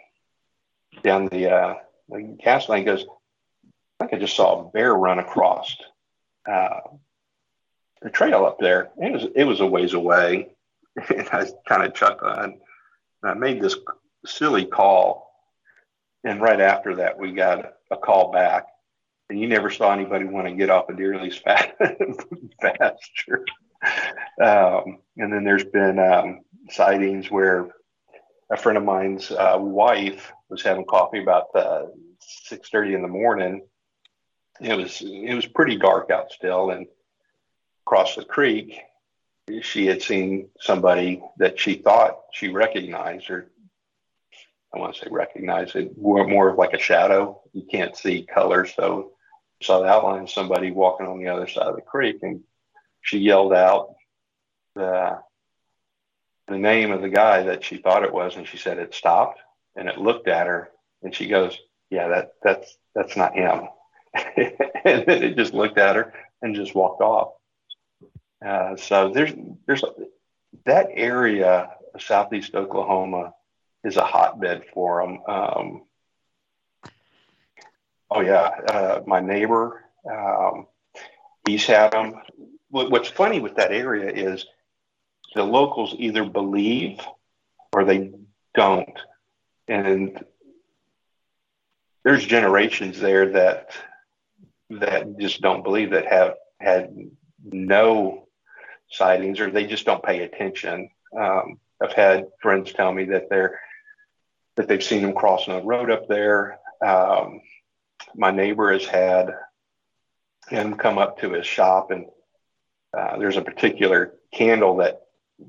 down the, uh, the gas line, goes, I think I just saw a bear run across uh, the trail up there. It was it was a ways away, and I kind of chuckled. I made this silly call. And right after that, we got a call back. And you never saw anybody want to get off a deer lease fast, faster. Um, and then there's been um, sightings where a friend of mine's uh, wife was having coffee about uh, six thirty in the morning. It was it was pretty dark out still, and across the creek, she had seen somebody that she thought she recognized, or I want to say recognized it more, more of like a shadow. You can't see color, so saw the outline of somebody walking on the other side of the creek, and she yelled out the the name of the guy that she thought it was, and she said it stopped, and it looked at her, and she goes, "Yeah, that that's that's not him." and then it just looked at her and just walked off. Uh, so there's there's that area of southeast Oklahoma is a hotbed for them. Um, oh yeah, uh, my neighbor, um, he's had them. What's funny with that area is the locals either believe or they don't, and there's generations there that that just don't believe that have had no sightings or they just don't pay attention. Um, I've had friends tell me that they're that they've seen them crossing a road up there. Um, my neighbor has had him come up to his shop, and uh, there's a particular candle that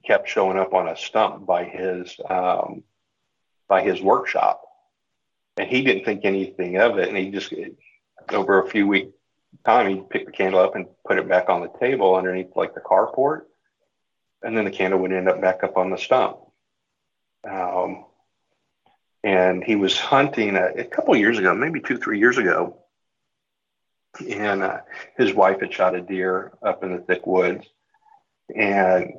kept showing up on a stump by his um, by his workshop, and he didn't think anything of it, and he just over a few week time he picked the candle up and put it back on the table underneath like the carport, and then the candle would end up back up on the stump. Um, and he was hunting a, a couple years ago, maybe two, three years ago. And uh, his wife had shot a deer up in the thick woods, and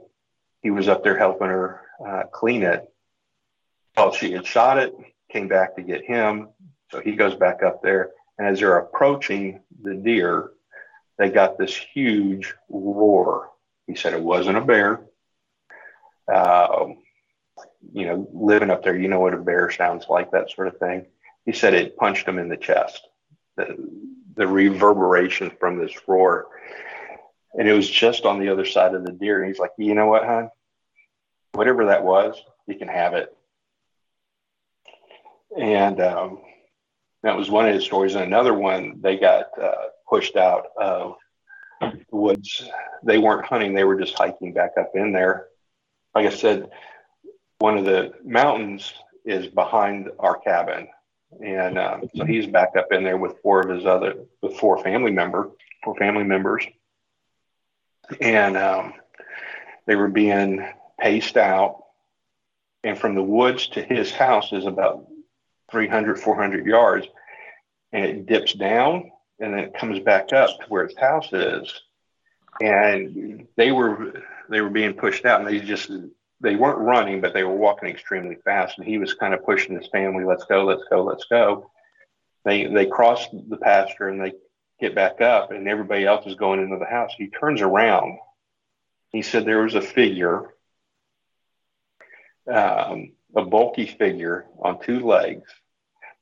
he was up there helping her uh, clean it. Well, she had shot it, came back to get him, so he goes back up there. And as they're approaching the deer, they got this huge roar. He said it wasn't a bear. Um, you know, living up there, you know what a bear sounds like, that sort of thing. He said it punched him in the chest, the, the reverberation from this roar. And it was just on the other side of the deer. And he's like, you know what, hon? Whatever that was, you can have it. And um, that was one of his stories. And another one, they got uh, pushed out of the woods. They weren't hunting, they were just hiking back up in there. Like I said, one of the mountains is behind our cabin. And um, so he's back up in there with four of his other, with four family member, four family members. And um, they were being paced out. And from the woods to his house is about 300, 400 yards. And it dips down and then it comes back up to where his house is. And they were, they were being pushed out and they just they weren't running, but they were walking extremely fast. And he was kind of pushing his family, let's go, let's go, let's go. They they cross the pasture and they get back up, and everybody else is going into the house. He turns around. He said there was a figure, um, a bulky figure on two legs.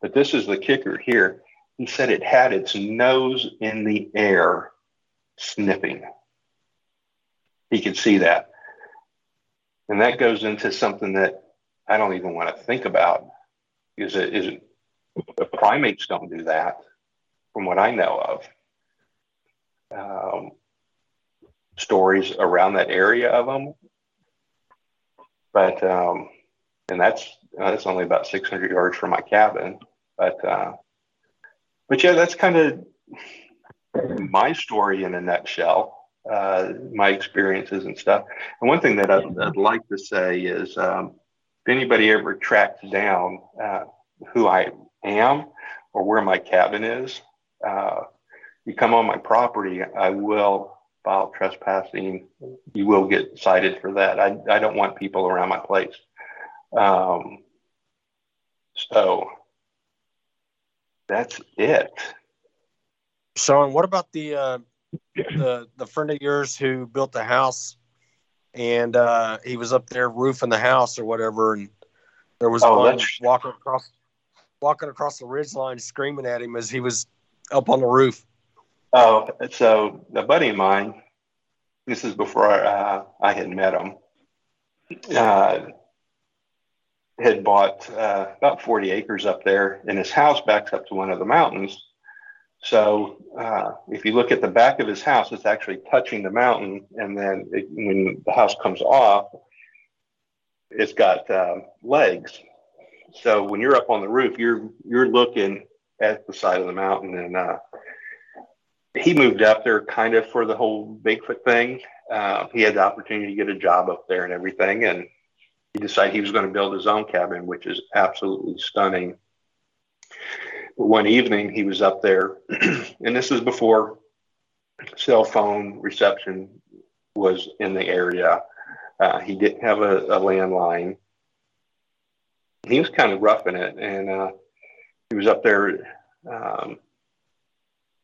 But this is the kicker here. He said it had its nose in the air, sniffing. He could see that. And that goes into something that I don't even want to think about. Is it, is it, primates don't do that, from what I know of. Um, stories around that area of them, but um, and that's that's only about 600 yards from my cabin. But uh, but yeah, that's kind of my story in a nutshell uh, my experiences and stuff. And one thing that I'd, I'd like to say is um, if anybody ever tracks down uh, who I am or where my cabin is, uh, you come on my property, I will file trespassing. You will get cited for that. I, I don't want people around my place. Um, so that's it. Sean, what about the uh, the the friend of yours who built the house, and uh, he was up there roofing the house or whatever, and there was oh, one walking across walking across the ridge line, screaming at him as he was up on the roof. Oh, so a buddy of mine, this is before uh, I had met him, uh, had bought uh, about 40 acres up there, and his house backs up to one of the mountains. So uh, if you look at the back of his house, it's actually touching the mountain, and then it, when the house comes off, it's got um, legs. So when you're up on the roof, you're you're looking at the side of the mountain, and uh, he moved up there kind of for the whole Bigfoot thing. Uh, he had the opportunity to get a job up there and everything, and he decided he was going to build his own cabin, which is absolutely stunning. One evening, he was up there, and this is before cell phone reception was in the area. Uh, he didn't have a, a, landline. He was kind of roughing it, and uh, he was up there um,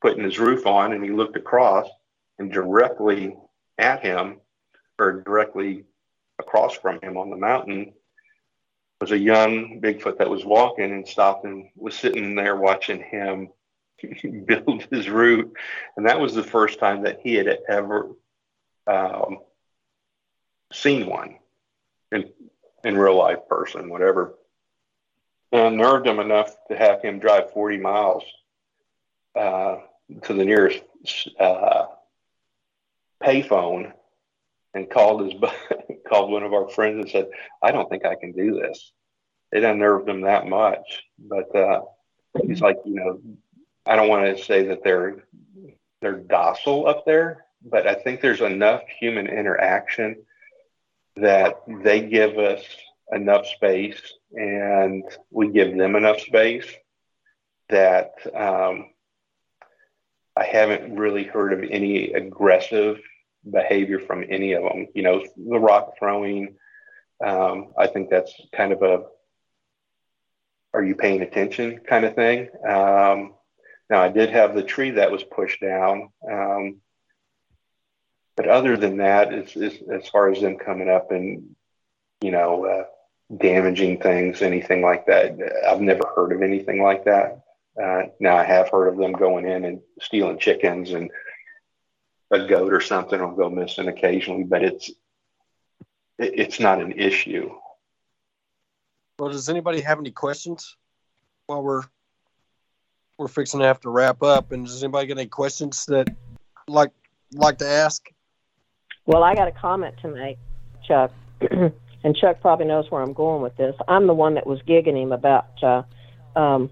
putting his roof on, and he looked across, and directly at him, or directly across from him on the mountain, was a young Bigfoot that was walking and stopped and was sitting there watching him build his roof. And that was the first time that he had ever um, seen one in in real life person, whatever. And nerved him enough to have him drive 40 miles uh, to the nearest uh, payphone and called his called one of our friends and said, "I don't think I can do this." It unnerved him that much, but uh, he's like, you know, I don't want to say that they're they're docile up there, but I think there's enough human interaction that they give us enough space and we give them enough space that um, I haven't really heard of any aggressive behavior from any of them. You know, the rock throwing, um, I think that's kind of a are you paying attention kind of thing. Um, now, I did have the tree that was pushed down. Um, but other than that, it's, it's, as far as them coming up and, you know, uh, damaging things, anything like that, I've never heard of anything like that. Uh, now I have heard of them going in and stealing chickens and a goat or something will go missing occasionally, but it's it's not an issue. Well, does anybody have any questions while we're we're fixing to have to wrap up? And does anybody got any questions that like like to ask? Well, I got a comment to make, Chuck, and Chuck probably knows where I'm going with this. I'm the one that was gigging him about uh, um,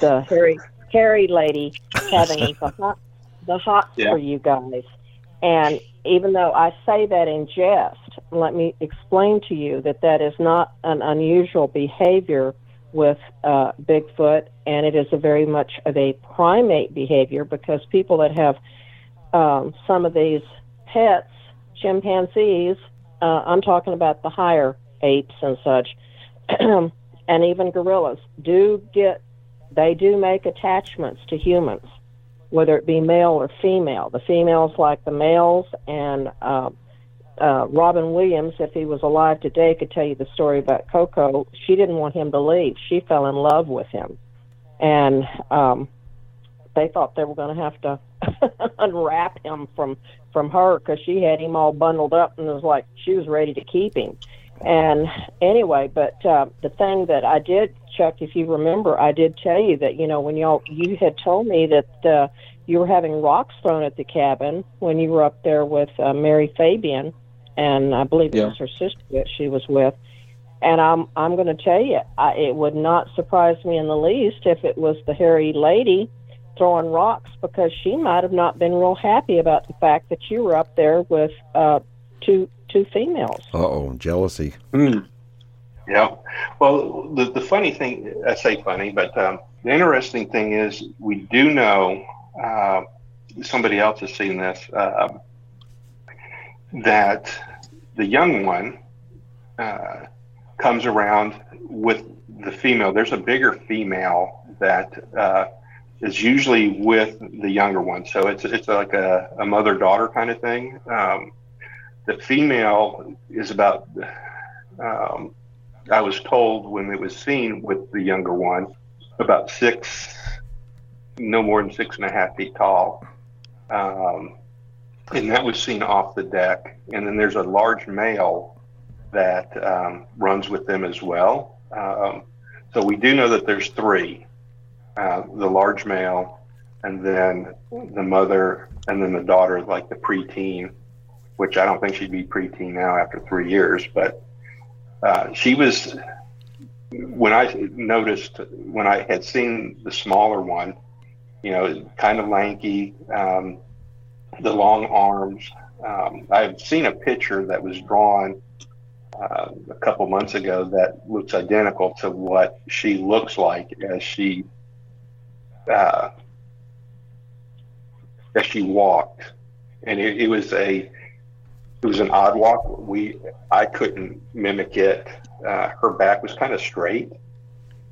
the hairy hairy lady having the hot the hots yeah. for you guys. And even though I say that in jest, let me explain to you that that is not an unusual behavior with uh, Bigfoot, and it is a very much of a primate behavior because people that have um, some of these pets, chimpanzees, uh, I'm talking about the higher apes and such, and even gorillas, do get they do make attachments to humans, whether it be male or female. The females like the males, and uh, uh, Robin Williams, if he was alive today, could tell you the story about Koko. She didn't want him to leave. She fell in love with him, and um, they thought they were going to have to unwrap him from from her because she had him all bundled up and was like she was ready to keep him. And anyway, but uh, the thing that I did, Chuck, if you remember, I did tell you that you know when y'all you had told me that uh, you were having rocks thrown at the cabin when you were up there with uh, Mary Fabian, and I believe it yeah. was her sister that she was with. And I'm I'm going to tell you, I, it would not surprise me in the least if it was the hairy lady throwing rocks because she might have not been real happy about the fact that you were up there with uh, two two females. Uh oh, jealousy. Mm. Yeah. Well, the, the funny thing, I say funny, but um, the interesting thing is we do know, uh, somebody else has seen this, uh, that the young one uh, comes around with the female. There's a bigger female that uh, is usually with the younger one. So it's, it's like a, a mother daughter kind of thing. Um, the female is about, um, I was told when it was seen with the younger one, about six, no more than six and a half feet tall. um, and that was seen off the deck. And then there's a large male that um, runs with them as well. Um, so we do know that there's three: uh, the large male, and then the mother, and then the daughter, like the preteen, which I don't think she'd be preteen now after three years, but uh, she was. When I noticed, when I had seen the smaller one, you know, kind of lanky, um, the long arms. Um, I've seen a picture that was drawn uh, a couple months ago that looks identical to what she looks like as she uh, as she walked, and it, it was a it was an odd walk. We I couldn't mimic it. Uh, her back was kind of straight,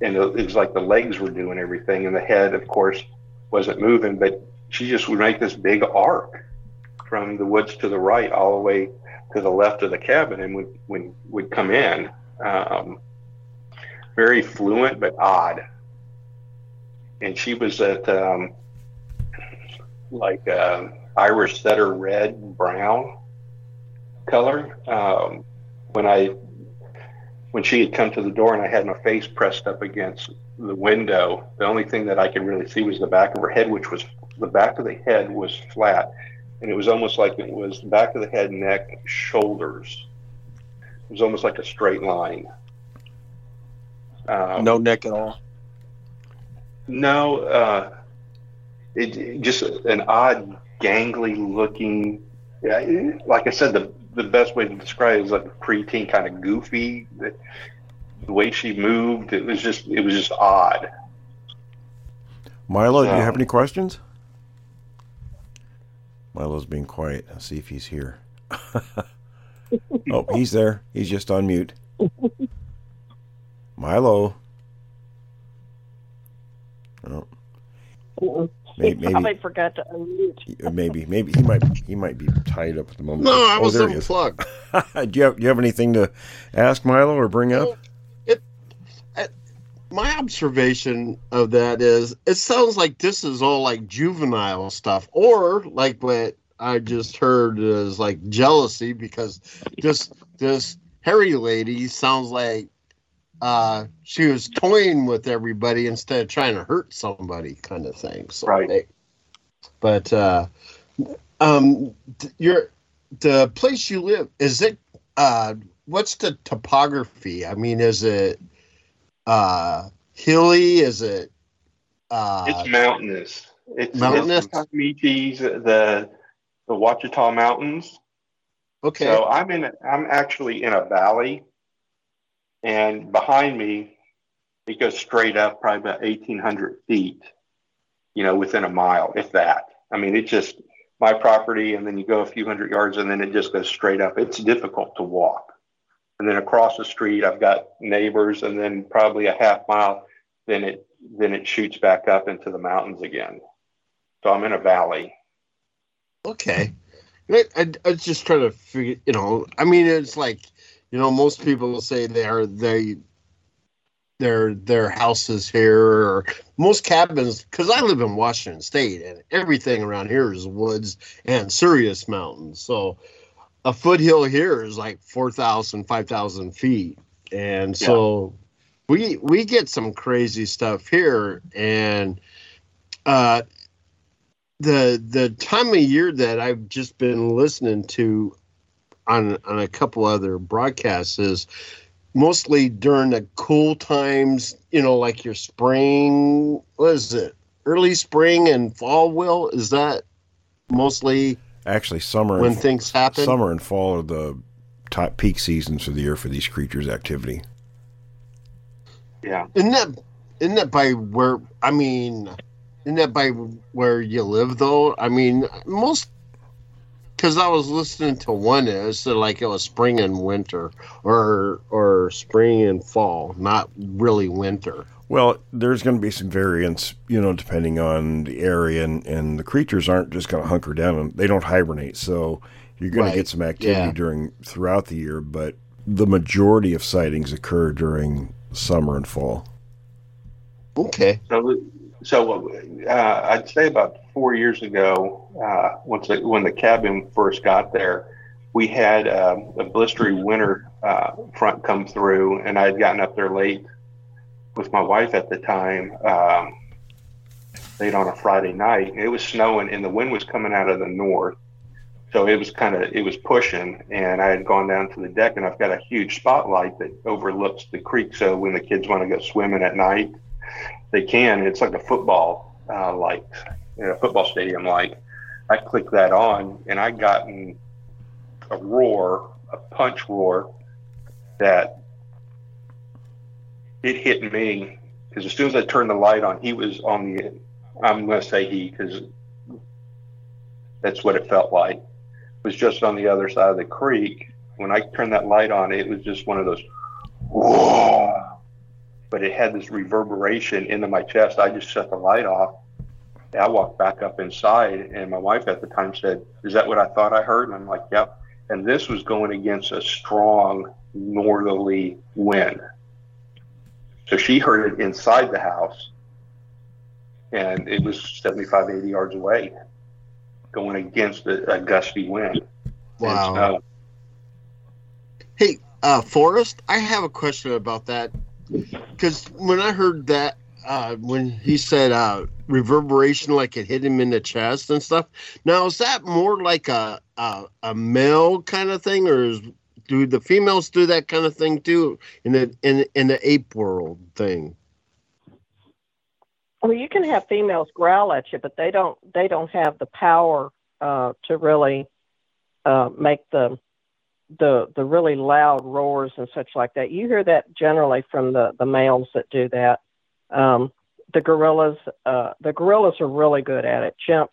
and it was like the legs were doing everything, and the head, of course, wasn't moving. But she just would make this big arc from the woods to the right, all the way to the left of the cabin, and would would, would come in. Um, very fluent but odd. And she was at um, like uh, Irish setter red and brown color. Um, when I when she had come to the door and I had my face pressed up against the window, the only thing that I could really see was the back of her head, which was the back of the head was flat, and it was almost like it was the back of the head, neck, shoulders. It was almost like a straight line. Um, no neck at all. No, uh, it, it just an odd, gangly looking. Yeah, like I said, the the best way to describe it is like a preteen, kind of goofy. The, the way she moved, it was just it was just odd. Milo, do you have um, any questions? Milo's being quiet. I'll see if he's here. oh, he's there. He's just on mute. Milo. Oh, Mm-mm. He maybe- probably forgot to unmute. Uh, maybe, maybe he might he might be tied up at the moment. No, I Oh, was there he unplugged. do you have do you have anything to ask Milo or bring up? It, My observation of that is it sounds like this is all like juvenile stuff, or like what I just heard is like jealousy because this this hairy lady sounds like uh she was toying with everybody instead of trying to hurt somebody kind of thing. So Right. they- but uh um th- your the place you live is it uh what's the topography? I mean is it uh hilly? Is it uh It's mountainous. It's Mountainous? It's the the the Ouachita Mountains. okay? So I'm in. I'm actually in a valley, and behind me, it goes straight up, probably about 1,800 feet. You know, within a mile, if that. I mean, it just my property, and then you go a few hundred yards, and then it just goes straight up. It's difficult to walk. And then across the street, I've got neighbors, and then probably a half mile, then it then it shoots back up into the mountains again. So I'm in a valley. Okay. I, I, I was just trying to figure, you know, I mean, it's like, you know, most people will say they are, they, their, their houses here, or most cabins, because I live in Washington State and everything around here is woods and serious mountains. So a foothill here is like 4,000, 5,000 feet. And so we, we get some crazy stuff here. And, uh, the the time of year that I've just been listening to on on a couple other broadcasts is mostly during the cool times, you know, like your spring, what is it? Early spring and fall will is that mostly Actually, summer when and, things happen? summer and fall are the top peak seasons for the year for these creatures' activity. Yeah. Isn't that isn't that by where I mean isn't that by where you live though? I mean most because I was listening to one it said like it was spring and winter or or spring and fall, not really winter. Well, there's going to be some variance, you know, depending on the area, and, and the creatures aren't just going to hunker down. and They don't hibernate, so you're going Right, to get some activity yeah. during throughout the year. But the majority of sightings occur during summer and fall. Okay. So so uh, I'd say about four years ago, uh, once the, when the cabin first got there, we had um, a blistery winter uh, front come through, and I had gotten up there late with my wife at the time, um, late on a Friday night. It was snowing, and the wind was coming out of the north, so it was kind of it was pushing. And I had gone down to the deck, and I've got a huge spotlight that overlooks the creek, so when the kids want to go swimming at night, they can. It's like a football uh, light, you know, football stadium light. I clicked that on, and I gotten a roar, a punch roar that it hit me because as soon as I turned the light on, he was on the. I'm going to say he because that's what it felt like. Was just on the other side of the creek. When I turned that light on, it was just one of those. Whoa! But it had this reverberation into my chest. I just shut the light off. I walked back up inside, and my wife at the time said, "Is that what I thought I heard?" And I'm like, "Yep." And this was going against a strong northerly wind. So she heard it inside the house, and it was 75, 80 yards away, going against a, a gusty wind. Wow. Hey, uh, Forrest, I have a question about that. Because when I heard that, uh, when he said uh, reverberation, like it hit him in the chest and stuff. Now, is that more like a a, a male kind of thing, or is, do the females do that kind of thing too in the in in the ape world thing? Well, you can have females growl at you, but they don't. They don't have the power uh, to really uh, make the the the really loud roars and such like that. You hear that generally from the the males that do that. Um, the gorillas, uh, the gorillas are really good at it. Chimps,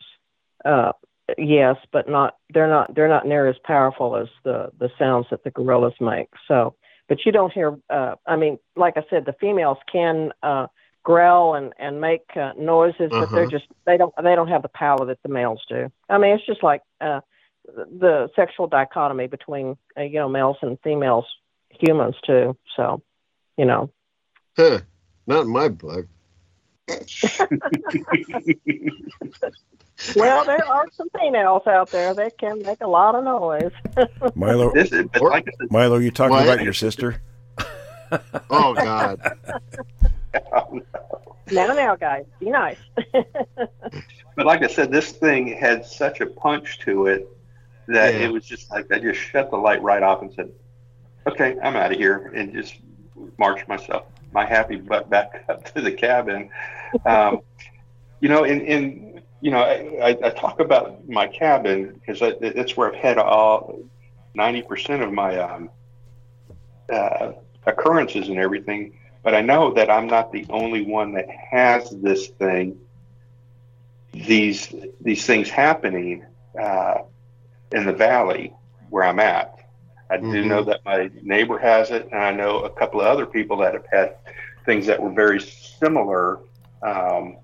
uh, yes, but not. They're not. They're not near as powerful as the the sounds that the gorillas make. So, but you don't hear. Uh, I mean, like I said, the females can uh, growl and and make uh, noises, but they're Uh-huh. just they don't they don't have the power that the males do. I mean, it's just like uh, the sexual dichotomy between uh, you know males and females, humans too. So, you know. Huh? Not in my book. Well, there are some females out there that can make a lot of noise. Milo, This is, but like I said, Milo, you talking What? about your sister? Oh God. now, now, guys, be nice. but like I said, this thing had such a punch to it that Yeah. it was just like I just shut the light right off and said, "Okay, I'm out of here," and just marched myself, my happy butt, back up to the cabin. Um, you know, and, and you know, I, I, I talk about my cabin because that's where I've had all ninety percent of my um, uh, occurrences and everything. But I know that I'm not the only one that has this thing. These these things happening uh, in the valley where I'm at. I do Mhm. know that my neighbor has it, and I know a couple of other people that have had things that were very similar. Um,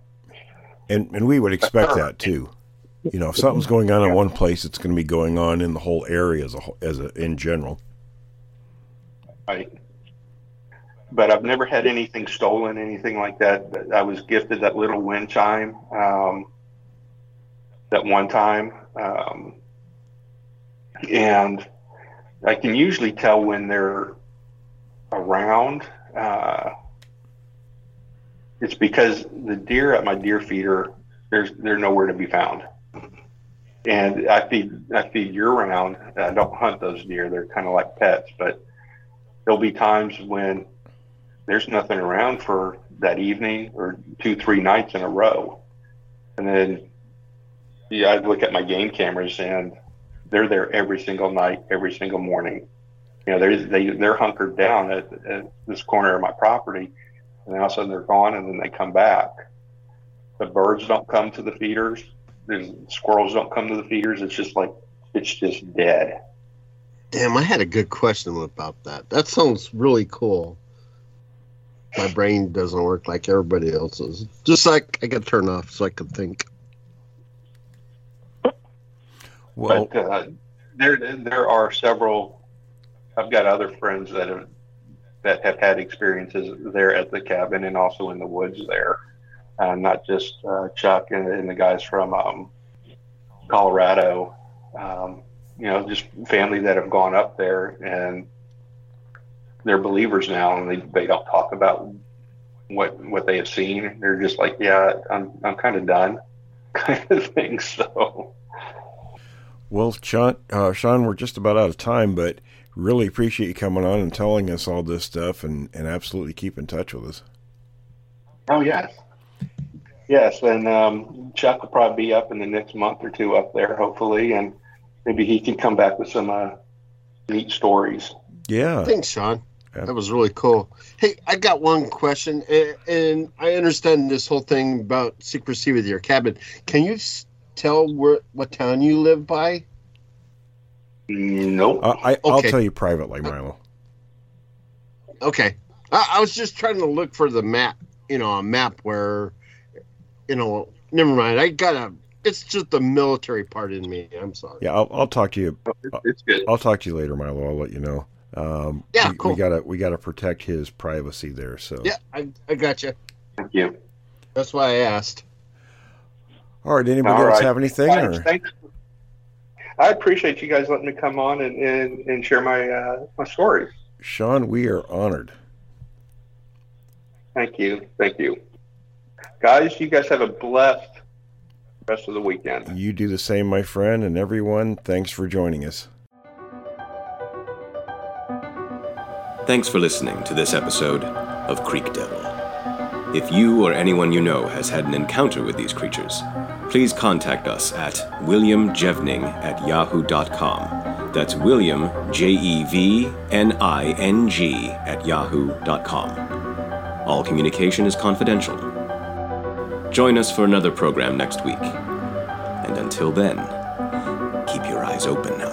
And and we would expect that too. You know, if something's going on in one place, it's going to be going on in the whole area as a whole- as a in general. Right. But I've never had anything stolen, anything like that. I was gifted that little wind chime um, that one time. Um, and I can usually tell when they're around. Uh, it's because the deer at my deer feeder, there's they're nowhere to be found. And I feed I feed year round. I don't hunt those deer. They're kind of like pets, but there'll be times when there's nothing around for that evening or two, three nights in a row. And then, yeah, I look at my game cameras and they're there every single night, every single morning. You know, they're, they, they're hunkered down at, at this corner of my property and then all of a sudden they're gone and then they come back. The birds don't come to the feeders. The squirrels don't come to the feeders. It's just like, it's just dead. Damn, I had a good question about that. That sounds really cool. My brain doesn't work like everybody else's. Just like I get turned off so I can think. Well, but uh, there there are several. I've got other friends that have that have had experiences there at the cabin and also in the woods there. uh, not just uh, Chuck and, and, the guys from um, Colorado. Um, you know, just family that have gone up there and they're believers now, and they, they don't talk about what what they have seen. They're just like, yeah, I'm I'm kind of done, kind of thing. So. Well, Sean, uh, Sean, we're just about out of time, but really appreciate you coming on and telling us all this stuff, and, and absolutely keep in touch with us. Oh yes, yes, and um, Chuck will probably be up in the next month or two up there, hopefully, and maybe he can come back with some uh, neat stories. Yeah, thanks, Sean. That was really cool. Hey, I got one question, and, and I understand this whole thing about secrecy with your cabin. Can you tell where what town you live by? Nope. Uh, I, will tell you privately, Milo. Okay. I, I, was just trying to look for the map, you know, a map where, you know, never mind. I got a. It's just the military part in me. I'm sorry. Yeah, I'll, I'll talk to you. It's good. I'll talk to you later, Milo. I'll let you know. Um, yeah, we, cool. We gotta we gotta protect his privacy there. So yeah, I, I got you. Thank you. That's why I asked. All right. Anybody All else right. have anything? Thanks, or? Thanks. I appreciate you guys letting me come on and, and, and share my uh, my stories. Sean, we are honored. Thank you. Thank you. Guys, you guys have a blessed rest of the weekend. You do the same, my friend, and everyone, thanks for joining us. Thanks for listening to this episode of Creek Devil. If you or anyone you know has had an encounter with these creatures, please contact us at williamjevning at yahoo.com. That's William, J E V N I N G, at yahoo.com. All communication is confidential. Join us for another program next week. And until then, keep your eyes open there.